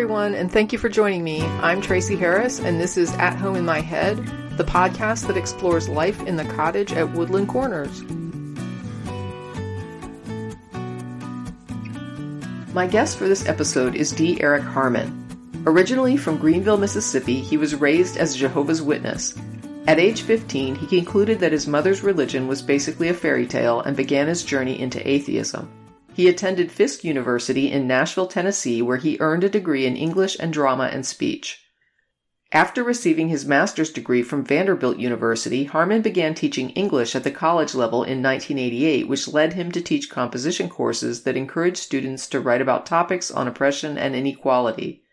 everyone, and thank you for joining me. I'm Tracie Harris, and this is At Home in My Head, the podcast that explores life in the cottage at Woodland Corners. My guest for this episode is D. Eric Harmon. Originally from Greenville, Mississippi, he was raised as Jehovah's Witness. At age 15, he concluded that his mother's religion was basically a fairy tale and began his journey into atheism. He attended Fisk University in Nashville, Tennessee, where he earned a degree in English and drama and speech. After receiving his master's degree from Vanderbilt University, Harmon began teaching English at the college level in 1988, which led him to teach composition courses that encouraged students to write about topics on oppression and inequality.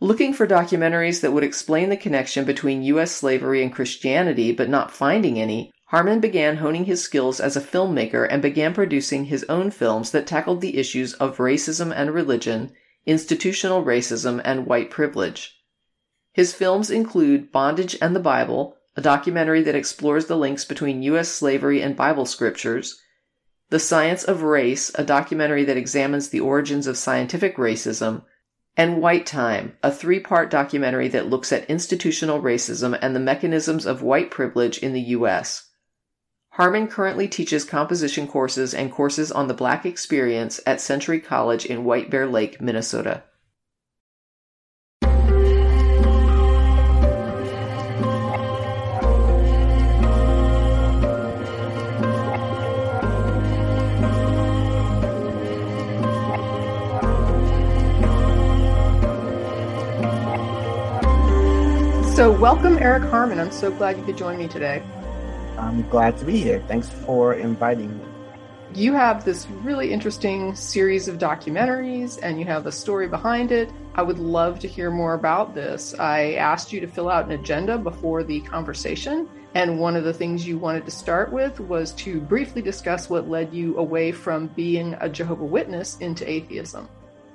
Looking for documentaries that would explain the connection between U.S. slavery and Christianity, but not finding any, Harmon began honing his skills as a filmmaker and began producing his own films that tackled the issues of racism and religion, institutional racism, and white privilege. His films include Bondage and the Bible, a documentary that explores the links between U.S. slavery and Bible scriptures, The Science of Race, a documentary that examines the origins of scientific racism, and White Time, a three part documentary that looks at institutional racism and the mechanisms of white privilege in the U.S. Harmon currently teaches composition courses and courses on the Black experience at Century College in White Bear Lake, Minnesota. So, welcome, Eric Harmon. I'm so glad you could join me today. I'm glad to be here. Thanks for inviting me. You have this really interesting series of documentaries and you have a story behind it. I would love to hear more about this. I asked you to fill out an agenda before the conversation, and one of the things you wanted to start with was to briefly discuss what led you away from being a Jehovah Witness into atheism.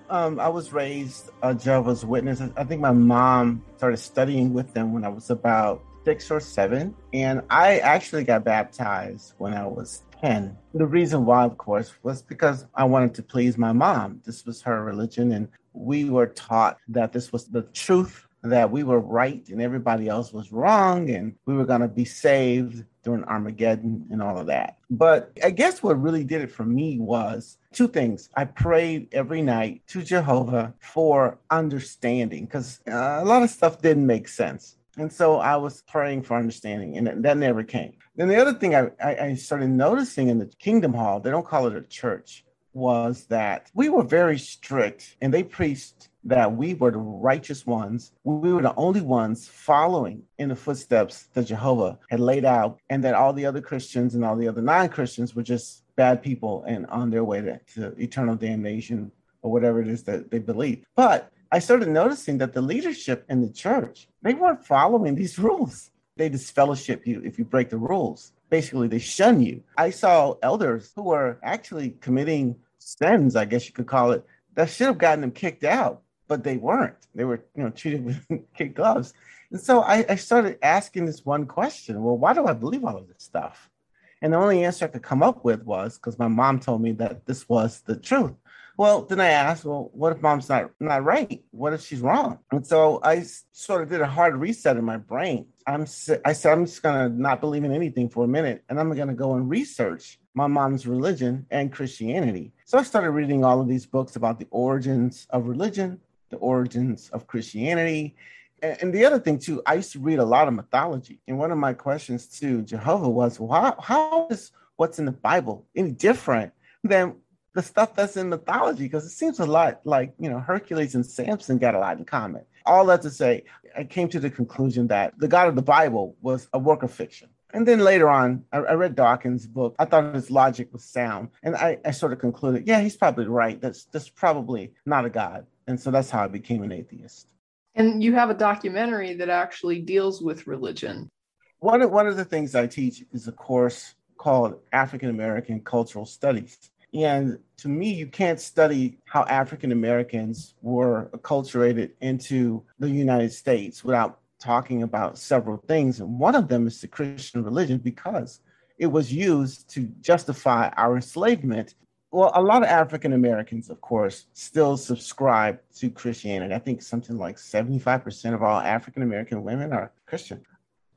Um, I was raised a Jehovah's Witness. I think my mom started studying with them when I was about six or seven, and I actually got baptized when I was 10. The reason why, of course, was because I wanted to please my mom. This was her religion, and we were taught that this was the truth that we were right and everybody else was wrong and we were going to be saved during Armageddon and all of that. But I guess what really did it for me was two things. I prayed every night to Jehovah for understanding because uh, a lot of stuff didn't make sense. And so I was praying for understanding, and that never came. Then the other thing I, I started noticing in the Kingdom Hall, they don't call it a church, was that we were very strict and they preached that we were the righteous ones. We were the only ones following in the footsteps that Jehovah had laid out, and that all the other Christians and all the other non Christians were just bad people and on their way to, to eternal damnation or whatever it is that they believe. But I started noticing that the leadership in the church, they weren't following these rules. They disfellowship you if you break the rules. Basically, they shun you. I saw elders who were actually committing sins, I guess you could call it, that should have gotten them kicked out but they weren't. They were, you know, treated with kid gloves. And so I, I, started asking this one question: Well, why do I believe all of this stuff? And the only answer I could come up with was because my mom told me that this was the truth. Well, then I asked, well, what if mom's not not right? What if she's wrong? And so I sort of did a hard reset in my brain. I'm I said I'm just gonna not believe in anything for a minute, and I'm gonna go and research my mom's religion and Christianity. So I started reading all of these books about the origins of religion, the origins of Christianity. And, the other thing too, I used to read a lot of mythology. And one of my questions to Jehovah was, well, how, how is what's in the Bible any different than the stuff that's in mythology? Because it seems a lot like, you know, Hercules and Samson got a lot in common. All that to say, I came to the conclusion that the God of the Bible was a work of fiction. And then later on, I, I, read Dawkins' book. I thought his logic was sound. And I, I sort of concluded, yeah, he's probably right. That's, that's probably not a God. And so that's how I became an atheist. And you have a documentary that actually deals with religion. One of, one of the things I teach is a course called African American Cultural Studies. And to me, you can't study how African Americans were acculturated into the United States without talking about several things. And one of them is the Christian religion because it was used to justify our enslavement Well, a lot of African Americans, of course, still subscribe to Christianity. I think something like 75% of all African American women are Christian.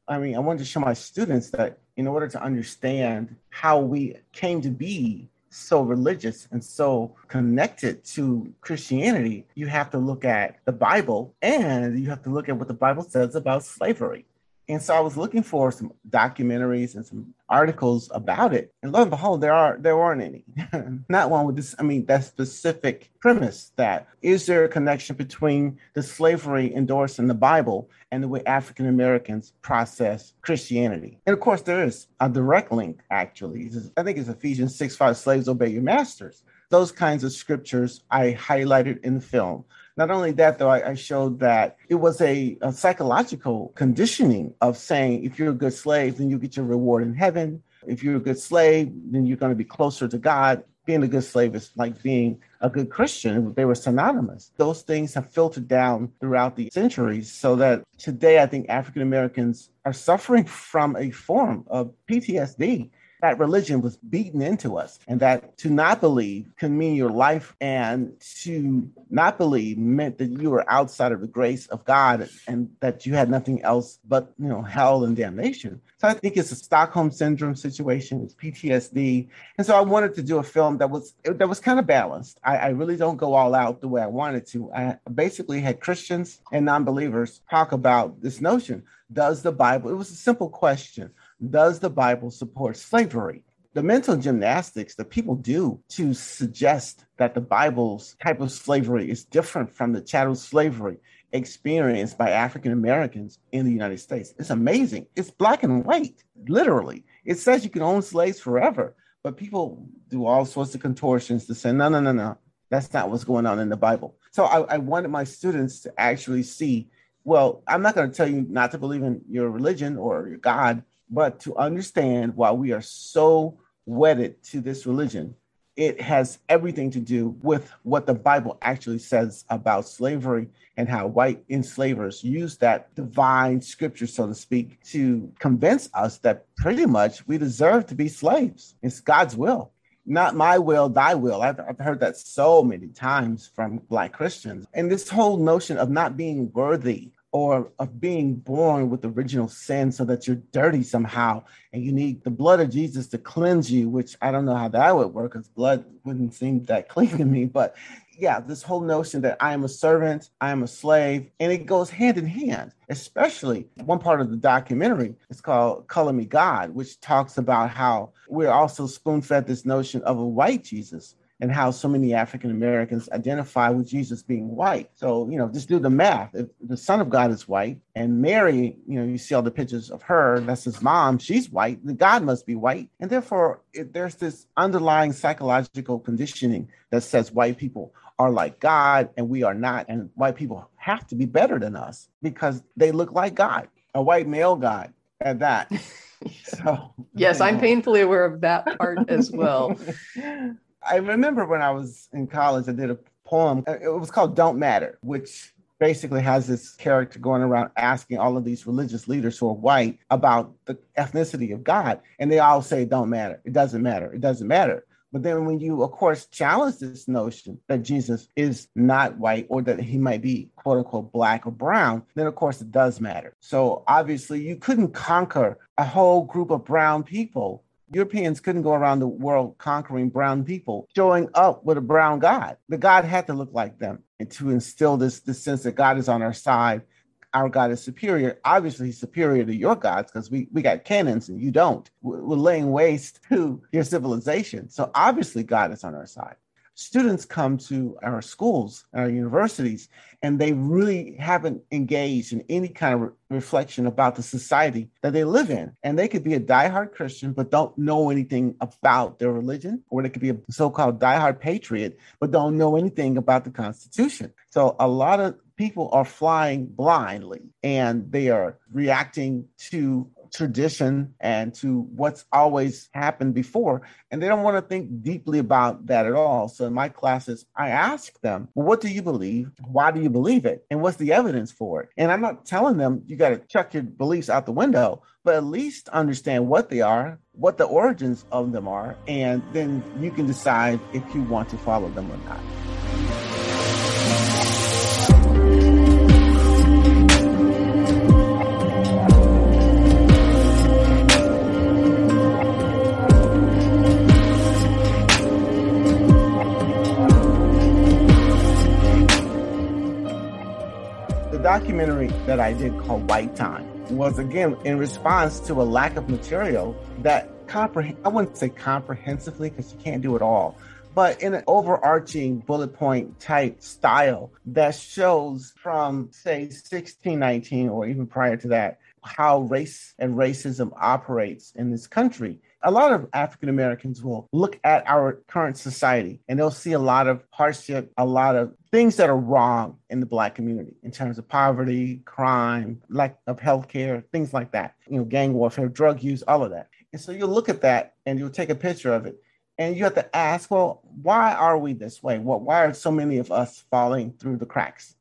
I mean, I wanted to show my students that in order to understand how we came to be so religious and so connected to Christianity, you have to look at the Bible and you have to look at what the Bible says about slavery. And so I was looking for some documentaries and some articles about it. And lo and behold, there are there weren't any. Not one with this, I mean, that specific premise that is there a connection between the slavery endorsed in the Bible and the way African Americans process Christianity? And of course, there is a direct link, actually. I think it's Ephesians 6 5 slaves obey your masters. Those kinds of scriptures I highlighted in the film. Not only that, though, I, I showed that it was a, a, psychological conditioning of saying if you're a good slave, then you get your reward in heaven. If you're a good slave, then you're going to be closer to God. Being a good slave is like being a good Christian. They were synonymous. Those things have filtered down throughout the centuries so that today I think African Americans are suffering from a form of PTSD that religion was beaten into us and that to not believe can mean your life and to not believe meant that you were outside of the grace of God and that you had nothing else but you know hell and damnation. So I think it's a Stockholm syndrome situation. It's PTSD, and so I wanted to do a film that was that was kind of balanced. I, I really don't go all out the way I wanted to. I basically had Christians and non-believers talk about this notion: Does the Bible? It was a simple question does the Bible support slavery? The mental gymnastics that people do to suggest that the Bible's type of slavery is different from the chattel slavery experienced by African Americans in the United States. It's amazing. It's black and white, literally. It says you can own slaves forever, but people do all sorts of contortions to say, no, no, no, no, that's not what's going on in the Bible. So I, I wanted my students to actually see well, I'm not going to tell you not to believe in your religion or your God, but to understand why we are so wedded to this religion, it has everything to do with what the Bible actually says about slavery and how white enslavers use that divine scripture, so to speak, to convince us that pretty much we deserve to be slaves. It's God's will. Not my will, thy will. I've, I've heard that so many times from Black Christians. And this whole notion of not being worthy or of being born with original sin so that you're dirty somehow and you need the blood of Jesus to cleanse you, which I don't know how that would work because blood wouldn't seem that clean to me. But yeah, this whole notion that I am a servant, I am a slave, and it goes hand in hand, especially one part of the documentary. It's called Color Me God, which talks about how we're also spoon fed this notion of a white Jesus and how so many African Americans identify with Jesus being white. So, you know, just do the math. If the Son of God is white and Mary, you know, you see all the pictures of her, that's his mom, she's white, the God must be white. And therefore, it, there's this underlying psychological conditioning that says white people are like God and we are not. And white people have to be better than us because they look like God, a white male God at that. So, yes, I'm painfully aware of that part as well. I remember when I was in college, I did a poem. Uh, it was called Don't Matter, which basically has this character going around asking all of these religious leaders who are white about the ethnicity of God. And they all say, Don't matter. It doesn't matter. It doesn't matter. But then when you, of course, challenge this notion that Jesus is not white or that he might be quote unquote black or brown, then of course it does matter. So obviously you couldn't conquer a whole group of brown people Europeans couldn't go around the world conquering brown people, showing up with a brown God. The God had to look like them and to instill this, this sense that God is on our side. Our God is superior. Obviously, he's superior to your gods because we, we got cannons and you don't. We're laying waste to your civilization. So obviously, God is on our side students come to our schools, our universities, and they really haven't engaged in any kind of re- reflection about the society that they live in. And they could be a diehard Christian, but don't know anything about their religion, or they could be a so called diehard patriot, but don't know anything about the Constitution. So a lot of people are flying blindly and they are reacting to tradition and to what's always happened before. And they don't want to think deeply about that at all. So in my classes, I ask them, well, what do you believe? Why do you believe it? And what's the evidence for it? And I'm not telling them you got to chuck your beliefs out the window, but at least understand what they are, what the origins of them are, and then you can decide if you want to follow them or not. Documentary that I did called White Time was again in response to a lack of material that comprehend I wouldn't say comprehensively because you can't do it all, but in an overarching bullet point type style that shows from say 1619 or even prior to that how race and racism operates in this country a lot of African Americans will look at our current society and they'll see a lot of hardship, a lot of things that are wrong in the Black community in terms of poverty, crime, lack of healthcare, things like that, you know, gang warfare, drug use, all of that. And so you'll look at that and you'll take a picture of it. And you have to ask, well, why are we this way? Well, why are so many of us falling through the cracks?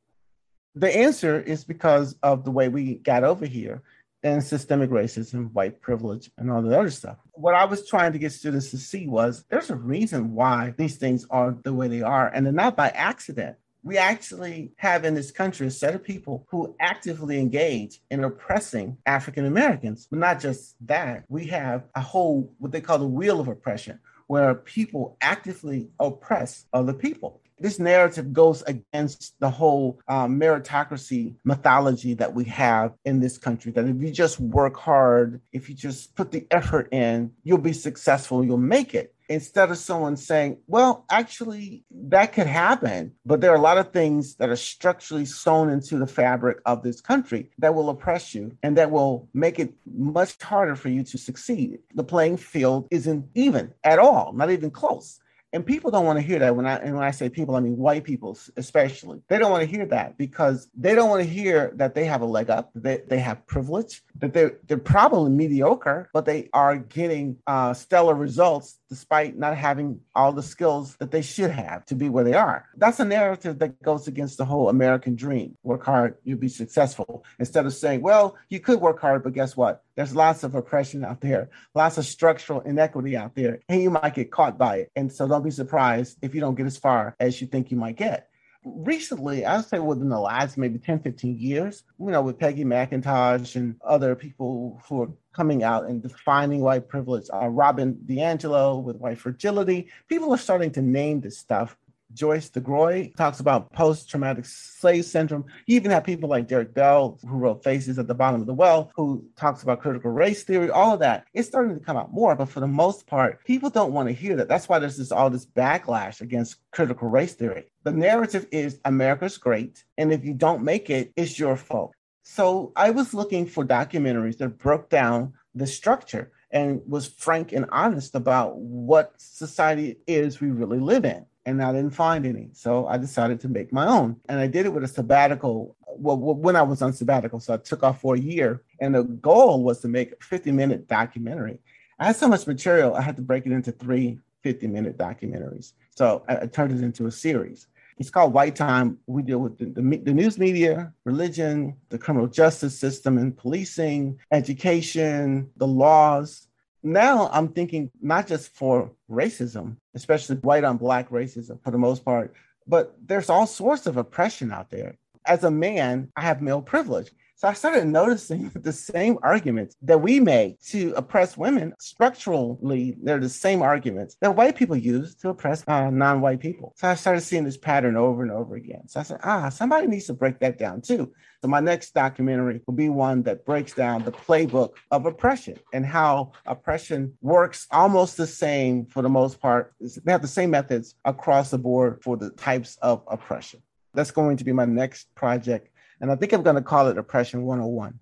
The answer is because of the way we got over here and systemic racism, white privilege, and all the other stuff. What I was trying to get students to see was there's a reason why these things are the way they are, and they're not by accident. We actually have in this country a set of people who actively engage in oppressing African Americans. But not just that, we have a whole, what they call the wheel of oppression, where people actively oppress other people this narrative goes against the whole um, meritocracy mythology that we have in this country that if you just work hard if you just put the effort in you'll be successful you'll make it. Instead of someone saying well actually that could happen but there are a lot of things that are structurally sewn into the fabric of this country that will oppress you and that will make it much harder for you to succeed. The playing field isn't even at all not even close and people don't want to hear that when I and when I say people, I mean white people especially. They don't want to hear that because they don't want to hear that they have a leg up, that they, have privilege, that they're they're probably mediocre, but they are getting uh, stellar results despite not having all the skills that they should have to be where they are. That's a narrative that goes against the whole American dream. Work hard, you'll be successful. Instead of saying, well, you could work hard, but guess what? There's lots of oppression out there, lots of structural inequity out there, and you might get caught by it. And so don't be surprised if you don't get as far as you think you might get recently, I'd say within the last maybe 10, 15 years, you know, with Peggy McIntosh and other people who are coming out and defining white privilege, uh, Robin DiAngelo with white fragility, people are starting to name this stuff Joyce DeGruy talks about post traumatic slave syndrome. You even have people like Derrick Bell, who wrote Faces at the Bottom of the Well, who talks about critical race theory, all of that. It's starting to come out more, but for the most part, people don't want to hear that. That's why there's this all this backlash against critical race theory. The narrative is America's great, and if you don't make it, it's your fault. So I was looking for documentaries that broke down the structure and was frank and honest about what society is we really live in and I didn't find any. So I decided to make my own. And I did it with a sabbatical. Well, when I was on sabbatical, so I took off for a year. And the goal was to make a 50 minute documentary. I had so much material, I had to break it into three 50 minute documentaries. So I, I turned it into a series. It's called White Time. We deal with the, the, the, news media, religion, the criminal justice system and policing, education, the laws, now I'm thinking not just for racism, especially white on black racism for the most part, but there's all sorts of oppression out there. As a man, I have male privilege. So I started noticing the same arguments that we make to oppress women. Structurally, they're the same arguments that white people use to oppress uh, non white people. So I started seeing this pattern over and over again. So I said, ah, somebody needs to break that down too. So my next documentary will be one that breaks down the playbook of oppression and how oppression works almost the same for the most part. They have the same methods across the board for the types of oppression. That's going to be my next project and I think I'm going to call it Oppression 101.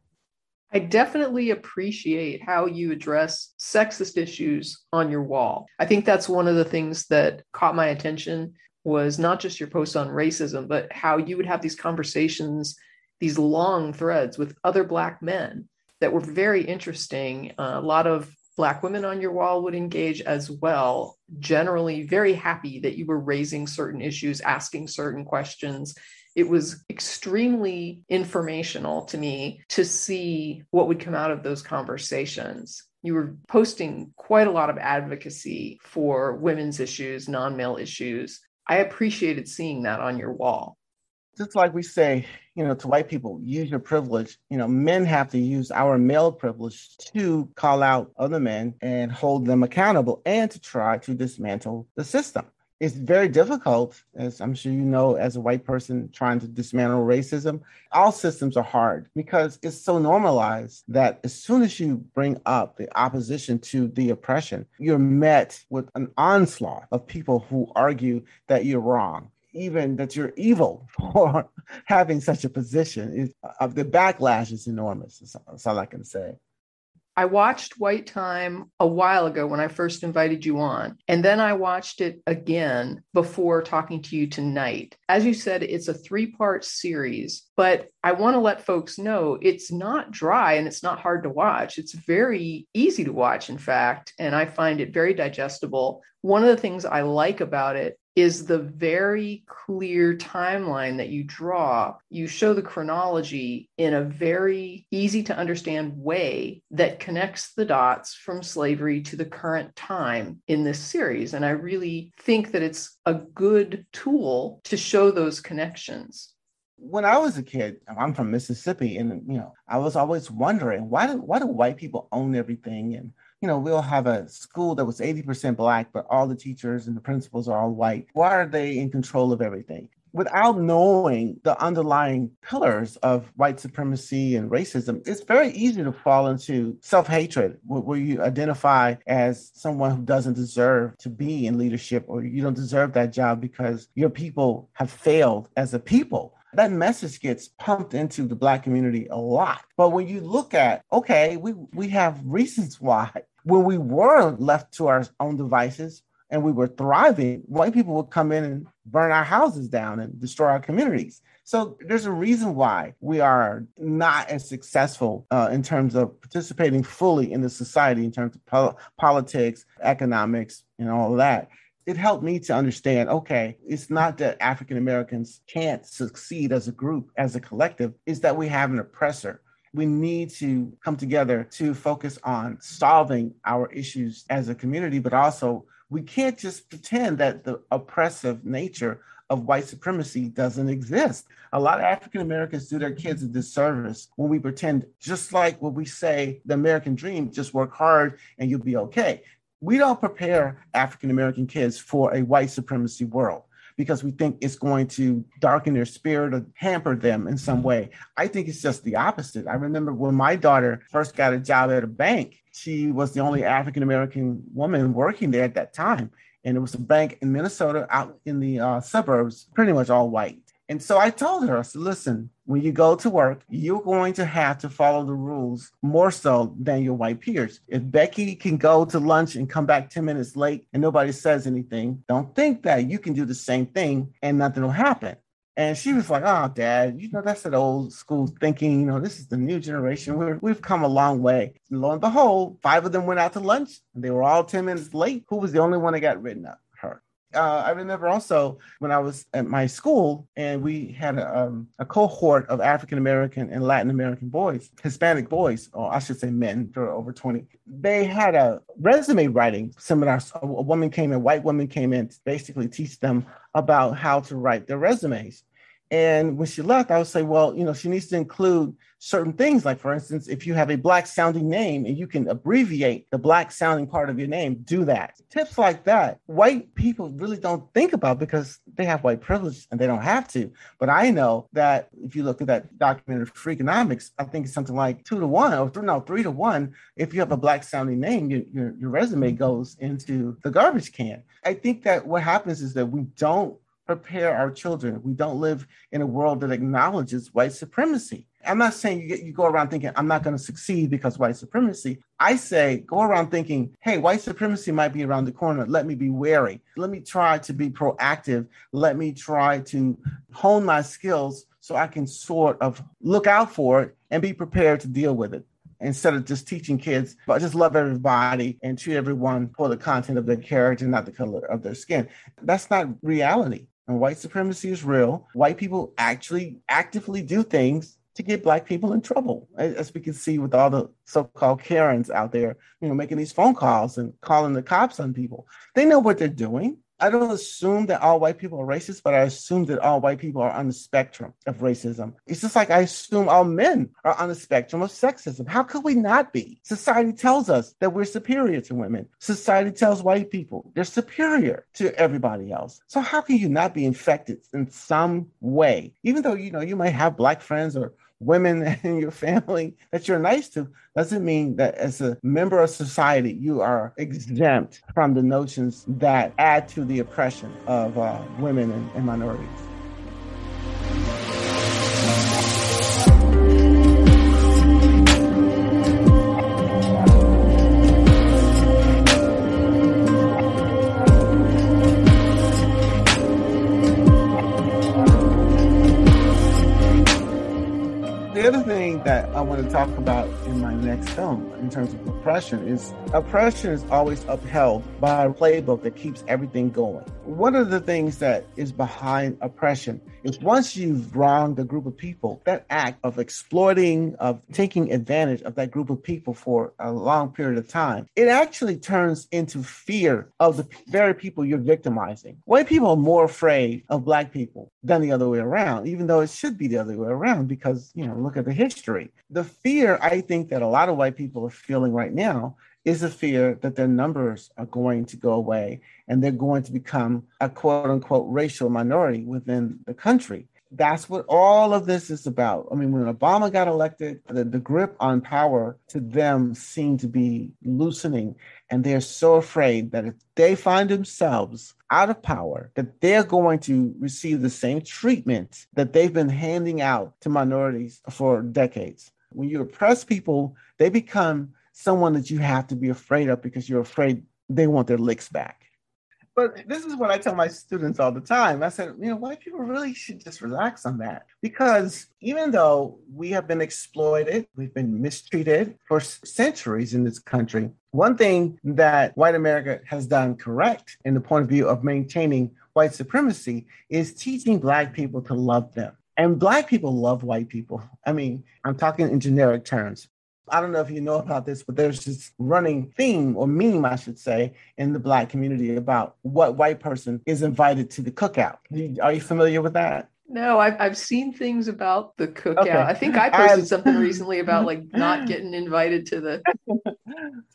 I definitely appreciate how you address sexist issues on your wall. I think that's one of the things that caught my attention was not just your post on racism, but how you would have these conversations, these long threads with other black men that were very interesting. Uh, a lot of Black women on your wall would engage as well. Generally, very happy that you were raising certain issues, asking certain questions. It was extremely informational to me to see what would come out of those conversations. You were posting quite a lot of advocacy for women's issues, non male issues. I appreciated seeing that on your wall just like we say, you know, to white people, use your privilege. You know, men have to use our male privilege to call out other men and hold them accountable and to try to dismantle the system. It's very difficult, as I'm sure you know, as a white person trying to dismantle racism. All systems are hard because it's so normalized that as soon as you bring up the opposition to the oppression, you're met with an onslaught of people who argue that you're wrong even that you're evil for having such a position. Is, uh, the backlash is enormous. That's all I can say. I watched White Time a while ago when I first invited you on, and then I watched it again before talking to you tonight. As you said, it's a three part series, but I want to let folks know it's not dry and it's not hard to watch. It's very easy to watch, in fact, and I find it very digestible. One of the things I like about it is the very clear timeline that you draw. You show the chronology in a very easy to understand way that connects the dots from slavery to the current time in this series. And I really think that it's a good tool to show those connections when I was a kid, I'm from Mississippi, and you know, I was always wondering why do why do white people own everything and you know, we'll have a school that was 80% black, but all the teachers and the principals are all white. Why are they in control of everything? Without knowing the underlying pillars of white supremacy and racism, it's very easy to fall into self hatred, where you identify as someone who doesn't deserve to be in leadership or you don't deserve that job because your people have failed as a people that message gets pumped into the black community a lot. But when you look at, okay, we, we have reasons why. When we were left to our own devices and we were thriving, white people would come in and burn our houses down and destroy our communities. So there's a reason why we are not as successful uh, in terms of participating fully in the society, in terms of po- politics, economics, and all that it helped me to understand okay, it's not that African Americans can't succeed as a group, as a collective, it's that we have an oppressor. We need to come together to focus on solving our issues as a community, but also we can't just pretend that the oppressive nature of white supremacy doesn't exist. A lot of African Americans do their kids a disservice when we pretend, just like when we say the American dream, just work hard and you'll be okay we don't prepare African American kids for a white supremacy world because we think it's going to darken their spirit or hamper them in some way. I think it's just the opposite. I remember when my daughter first got a job at a bank, she was the only African American woman working there at that time. And it was a bank in Minnesota out in the uh, suburbs, pretty much all white. And so I told her, I said, listen, when you go to work, you're going to have to follow the rules more so than your white peers. If Becky can go to lunch and come back 10 minutes late and nobody says anything, don't think that you can do the same thing and nothing will happen. And she was like, "Oh, Dad, you know that's that old school thinking. You know, this is the new generation. We're, we've come a long way." And lo and behold, five of them went out to lunch, and they were all ten minutes late. Who was the only one that got written up? Uh, I remember also when I was at my school and we had a, um, a cohort of African American and Latin American boys, Hispanic boys, or I should say men, they're over 20. They had a resume writing seminar. A, woman came in, white woman came in to basically teach them about how to write their resumes. And when she left, I would say, well, you know, she needs to include certain things. Like, for instance, if you have a black sounding name and you can abbreviate the black sounding part of your name, do that. Tips like that, white people really don't think about because they have white privilege and they don't have to. But I know that if you look at that documentary Freakonomics, I think it's something like two to one or three, no, three to one. If you have a black sounding name, your, your, your resume goes into the garbage can. I think that what happens is that we don't prepare our children. We don't live in a world that acknowledges white supremacy. I'm not saying you, get, you go around thinking, I'm not going to succeed because white supremacy. I say, go around thinking, hey, white supremacy might be around the corner. Let me be wary. Let me try to be proactive. Let me try to hone my skills so I can sort of look out for it and be prepared to deal with it. instead of just teaching kids, but just love everybody and treat everyone for the content of their character, not the color of their skin. That's not reality. And white supremacy is real. White people actually actively do things to get black people in trouble, as we can see with all the so-called Karens out there, you know, making these phone calls and calling the cops on people. They know what they're doing. I don't assume that all white people are racist, but I assume that all white people are on the spectrum of racism. It's just like I assume all men are on the spectrum of sexism. How could we not be? Society tells us that we're superior to women. Society tells white people they're superior to everybody else. So how can you not be infected in some way? Even though you know you might have black friends or women in your family that you're nice to doesn't mean that as a member of society you are exempt from the notions that add to the oppression of uh, women and, and minorities. That I want to talk about in my next film, in terms of oppression, is oppression is always upheld by a playbook that keeps everything going. One of the things that is behind oppression once you've wronged a group of people, that act of exploiting, of taking advantage of that group of people for a long period of time, it actually turns into fear of the very people you're victimizing. White people are more afraid of black people than the other way around, even though it should be the other way around because, you know, look at the history. The fear I think that a lot of white people are feeling right now is a fear that their numbers are going to go away and they're going to become a quote unquote racial minority within the country. That's what all of this is about. I mean, when Obama got elected, the, the grip on power to them seemed to be loosening. And they're so afraid that if they find themselves out of power, that they're going to receive the same treatment that they've been handing out to minorities for decades. When you oppress people, they become someone that you have to be afraid of because you're afraid they want their licks back. But this is what I tell my students all the time. I said, you know, white people really should just relax on that because even though we have been exploited, we've been mistreated for centuries in this country, one thing that white America has done correct in the point of view of maintaining white supremacy is teaching Black people to love them. And Black people love white people. I mean, I'm talking in generic terms. I don't know if you know about this, but there's this running theme or meme, I should say, in the Black community about what white person is invited to the cookout. Are you familiar with that? No, I've I've seen things about the cookout. Okay. I think I posted um, something recently about like not getting invited to the.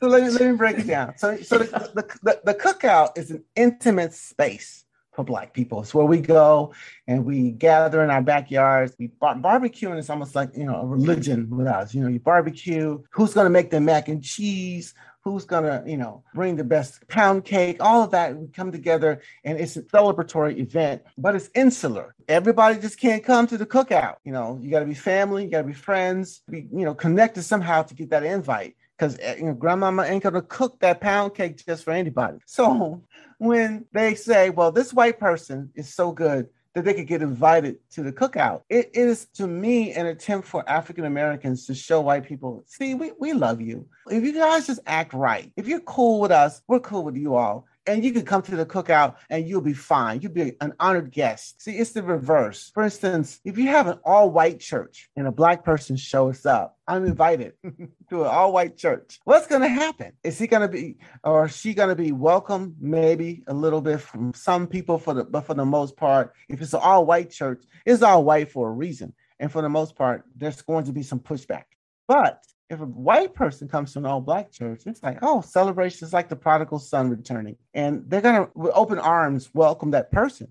so let me let me break it down. So so the, the, the, the cookout is an intimate space for Black people. It's where we go and we gather in our backyards. We bar- barbecue, and it's almost like you know a religion with us. You know, you barbecue. Who's going to make the mac and cheese? Who's going to you know bring the best pound cake? All of that we come together, and it's a celebratory event, but it's insular. Everybody just can't come to the cookout. You know, you got to be family, you got to be friends, be you know connected somehow to get that invite because eh, you know grandmama ain't gonna cook that pound cake just for anybody. So when they say, well, this white person is so good that they could get invited to the cookout. It is to me an attempt for African Americans to show white people, see, we, we love you. If you guys just act right, if you're cool with us, we're cool with you all and you can come to the cookout and you'll be fine. You'll be an honored guest. See, it's the reverse. For instance, if you have an all white church and a black person shows up, I'm invited to an all white church. What's going to happen? Is he going to be, or is she going to be welcome? Maybe a little bit from some people, for the but for the most part, if it's an all white church, it's all white for a reason. And for the most part, there's going to be some pushback. But if a white person comes to an all black church, it's like, oh, celebration is like the prodigal son returning. And they're going to, with open arms, welcome that person.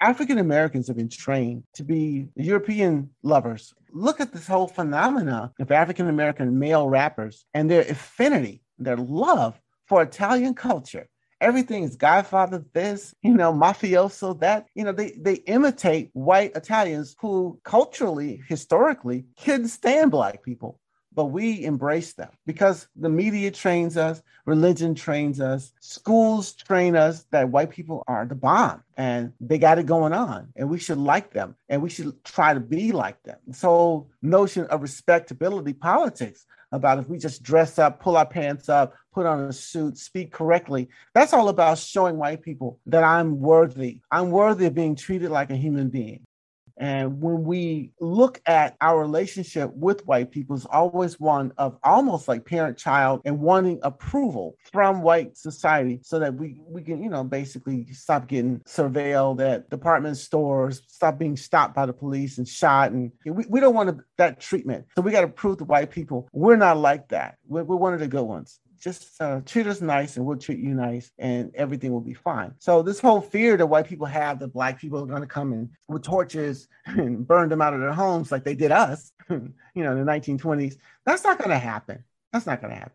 African Americans have been trained to be European lovers. Look at this whole phenomena of African American male rappers and their affinity, their love for Italian culture. Everything is Godfather this, you know, mafioso that. You know, they, they imitate white Italians who culturally, historically, couldn't stand black people but we embrace them because the media trains us, religion trains us, schools train us that white people are the bomb and they got it going on and we should like them and we should try to be like them. So notion of respectability politics about if we just dress up, pull our pants up, put on a suit, speak correctly. That's all about showing white people that I'm worthy. I'm worthy of being treated like a human being. And when we look at our relationship with white people, it's always one of almost like parent child and wanting approval from white society so that we, we can, you know, basically stop getting surveilled at department stores, stop being stopped by the police and shot. And we, we don't want that treatment. So we got to prove to white people we're not like that. We're, we're one of the good ones just uh, treat us nice and we'll treat you nice and everything will be fine. So this whole fear that white people have that black people are going to come in with torches and burn them out of their homes like they did us, you know, in the 1920s, that's not going to happen. That's not going to happen.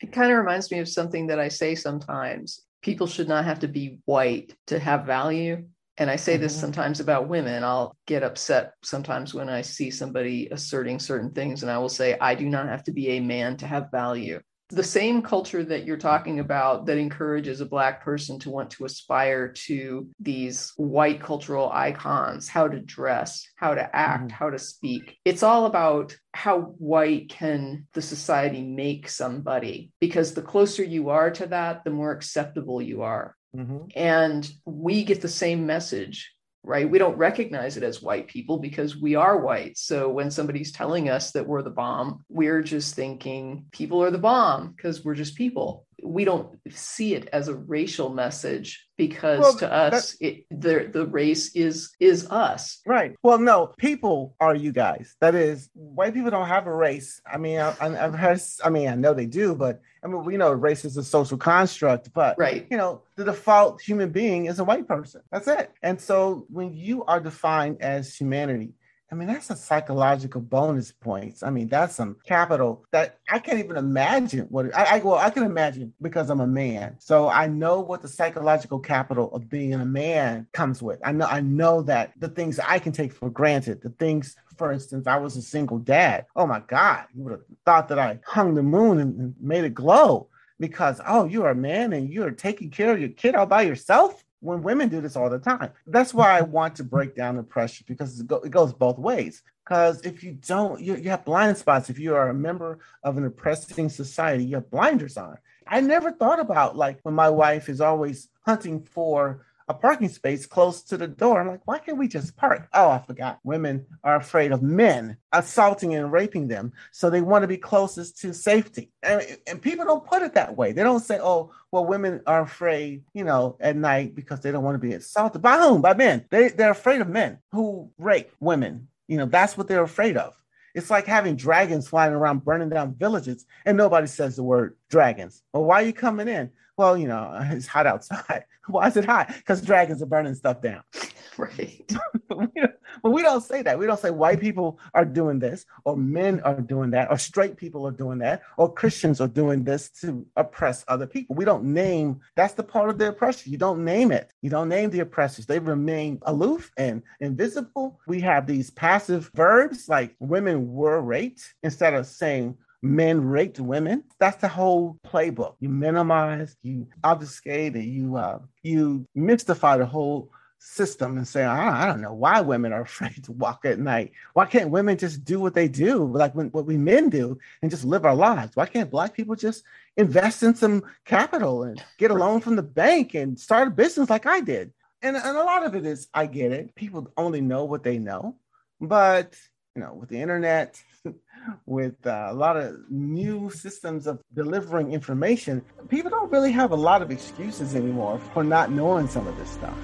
It kind of reminds me of something that I say sometimes. People should not have to be white to have value. And I say this mm-hmm. sometimes about women. I'll get upset sometimes when I see somebody asserting certain things, and I will say, I do not have to be a man to have value the same culture that you're talking about that encourages a black person to want to aspire to these white cultural icons how to dress how to act mm-hmm. how to speak it's all about how white can the society make somebody because the closer you are to that the more acceptable you are mm-hmm. and we get the same message right? We don't recognize it as white people because we are white. So when somebody's telling us that we're the bomb, we're just thinking people are the bomb because we're just people. We don't see it as a racial message because well, to us it, the the race is is us. Right. Well, no, people are you guys. That is, white people don't have a race. I mean, I, have heard. I mean, I know they do, but I mean, we know race is a social construct. But right, you know, the default human being is a white person. That's it. And so when you are defined as humanity, I mean, that's a psychological bonus points. I mean, that's some capital that I can't even imagine what I, I well, I can imagine because I'm a man. So I know what the psychological capital of being a man comes with. I know I know that the things I can take for granted, the things for instance, I was a single dad. Oh my God, you would have thought that I hung the moon and made it glow because, oh, you're a man and you're taking care of your kid all by yourself when women do this all the time. That's why I want to break down the pressure because it, go, it goes both ways. Because if you don't, you, you have blind spots. If you are a member of an oppressing society, you have blinders on. I never thought about like when my wife is always hunting for a parking space close to the door. I'm like, why can't we just park? Oh, I forgot. Women are afraid of men assaulting and raping them. So they want to be closest to safety. And, and people don't put it that way. They don't say, oh, well, women are afraid, you know, at night because they don't want to be assaulted. By whom? By men. They, they're afraid of men who rape women. You know, that's what they're afraid of. It's like having dragons flying around burning down villages and nobody says the word dragons. Well, why are you coming in? Well, you know, it's hot outside. Why is it hot? Because dragons are burning stuff down. Right. but we don't say that. We don't say white people are doing this, or men are doing that, or straight people are doing that, or Christians are doing this to oppress other people. We don't name that's the part of the oppression. You don't name it. You don't name the oppressors. They remain aloof and invisible. We have these passive verbs like women were raped instead of saying men raped women. That's the whole playbook. You minimize, you obfuscate, and you uh, you mystify the whole system and say, I, I don't know why women are afraid to walk at night. Why can't women just do what they do, like when, what we men do, and just live our lives? Why can't black people just invest in some capital and get a loan from the bank and start a business like I did? And, and a lot of it is, I get it. People only know what they know. But, you know, with the internet, with uh, a lot of new systems of delivering information, people don't really have a lot of excuses anymore for not knowing some of this stuff.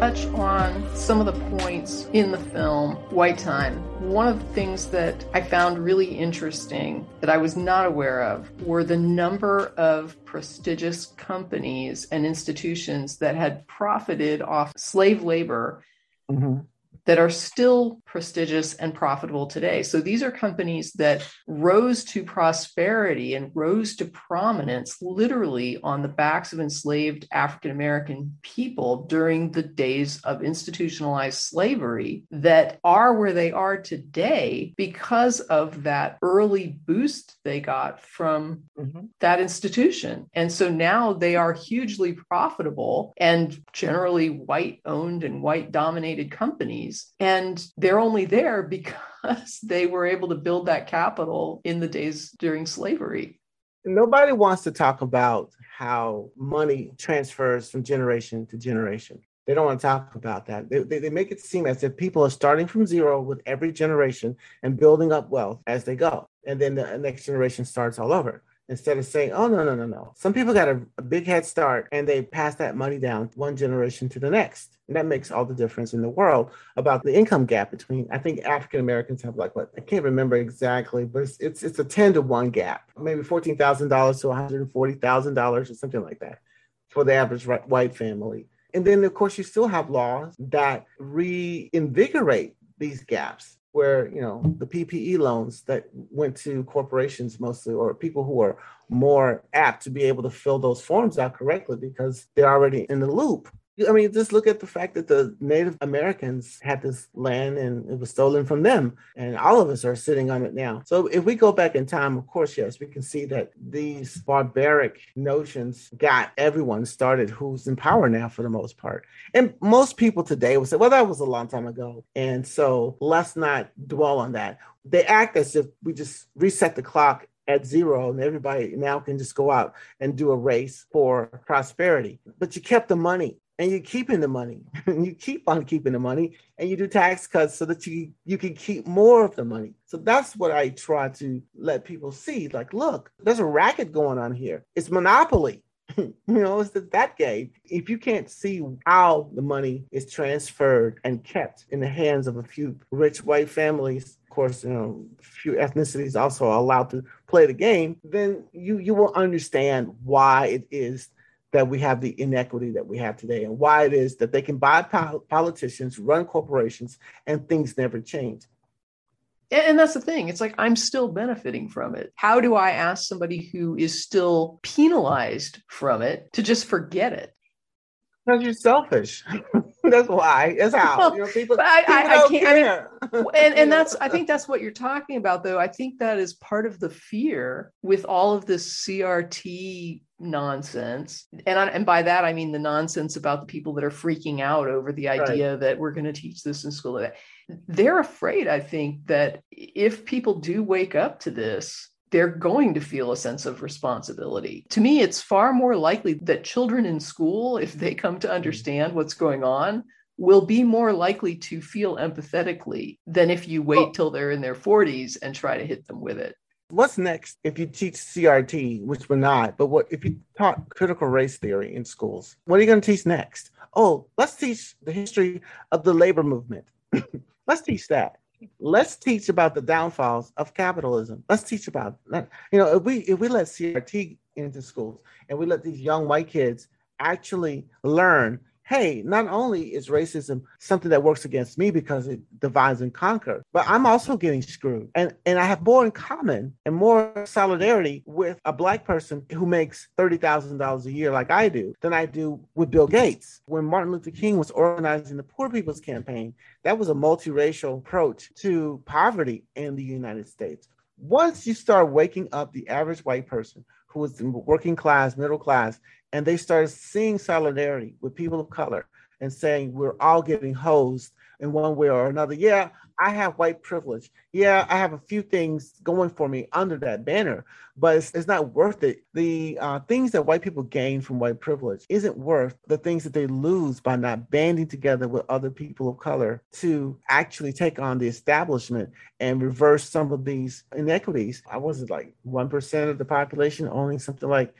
Touch on some of the points in the film, White Time. One of the things that I found really interesting that I was not aware of were the number of prestigious companies and institutions that had profited off slave labor. Mm-hmm. that are still prestigious and profitable today. So these are companies that rose to prosperity and rose to prominence literally on the backs of enslaved African American people during the days of institutionalized slavery that are where they are today because of that early boost they got from mm-hmm. that institution. And so now they are hugely profitable and generally white owned and white dominated companies. And they're only there because they were able to build that capital in the days during slavery. Nobody wants to talk about how money transfers from generation to generation. They don't want to talk about that. They, they, they, make it seem as if people are starting from zero with every generation and building up wealth as they go. And then the next generation starts all over instead of saying, oh, no, no, no, no. Some people got a, a, big head start and they pass that money down one generation to the next. And that makes all the difference in the world about the income gap between, I think African Americans have like what, I can't remember exactly, but it's, it's, it's a 10 to 1 gap, maybe $14,000 to $140,000 or something like that for the average white family. And then, of course, you still have laws that reinvigorate these gaps where you know the PPE loans that went to corporations mostly or people who are more apt to be able to fill those forms out correctly because they're already in the loop I mean, just look at the fact that the Native Americans had this land and it was stolen from them, and all of us are sitting on it now. So, if we go back in time, of course, yes, we can see that these barbaric notions got everyone started who's in power now for the most part. And most people today will say, well, that was a long time ago. And so, let's not dwell on that. They act as if we just reset the clock at zero and everybody now can just go out and do a race for prosperity. But you kept the money and you're keeping the money. And you keep on keeping the money and you do tax cuts so that you you can keep more of the money. So that's what i try to let people see. Like look there's a racket going on here. It's monopoly. You know it's that game. If you can't see how the money is transferred and kept in the hands of a few rich white families of course you know a few ethnicities also are allowed to play the game then you you will understand why it is that we have the inequity that we have today and why it is that they can buy politicians, run corporations, and things never change. And that's the thing. It's like I'm still benefiting from it. How do I ask somebody who is still penalized from it to just forget it? Because you're selfish. that's why. That's how. You know, people, I, people I, I can't. Care. I mean, and and that's. I think that's what you're talking about, though. I think that is part of the fear with all of this CRT nonsense and I, and by that i mean the nonsense about the people that are freaking out over the idea right. that we're going to teach this in school they're afraid i think that if people do wake up to this they're going to feel a sense of responsibility. To me, it's far more likely that children in school, if they come to mm-hmm. understand what's going on, will be more likely to feel empathetically than if you wait till they're in their 40s and try to hit them with it. What's next if you teach CRT, which we're not, but what if you taught critical race theory in schools? What are you going to teach next? Oh, let's teach the history of the labor movement. let's teach that. Let's teach about the downfalls of capitalism. Let's teach about that. You know, if we if we let CRT into schools and we let these young white kids actually learn hey, not only is racism something that works against me because it divides and conquers, but I'm also getting screwed. And and I have more in common and more solidarity with a black person who makes $30,000 a year like I do than I do with Bill Gates. When Martin Luther King was organizing the Poor People's Campaign, that was a multiracial approach to poverty in the United States. Once you start waking up the average white person who was working class, middle class, and they started seeing solidarity with people of color and saying we're all getting hosed in one way or another. Yeah, I have white privilege. Yeah, I have a few things going for me under that banner, but it's, it's not worth it. The uh, things that white people gain from white privilege isn't worth the things that they lose by not banding together with other people of color to actually take on the establishment and reverse some of these inequities. I wasn't like 1% of the population owning something like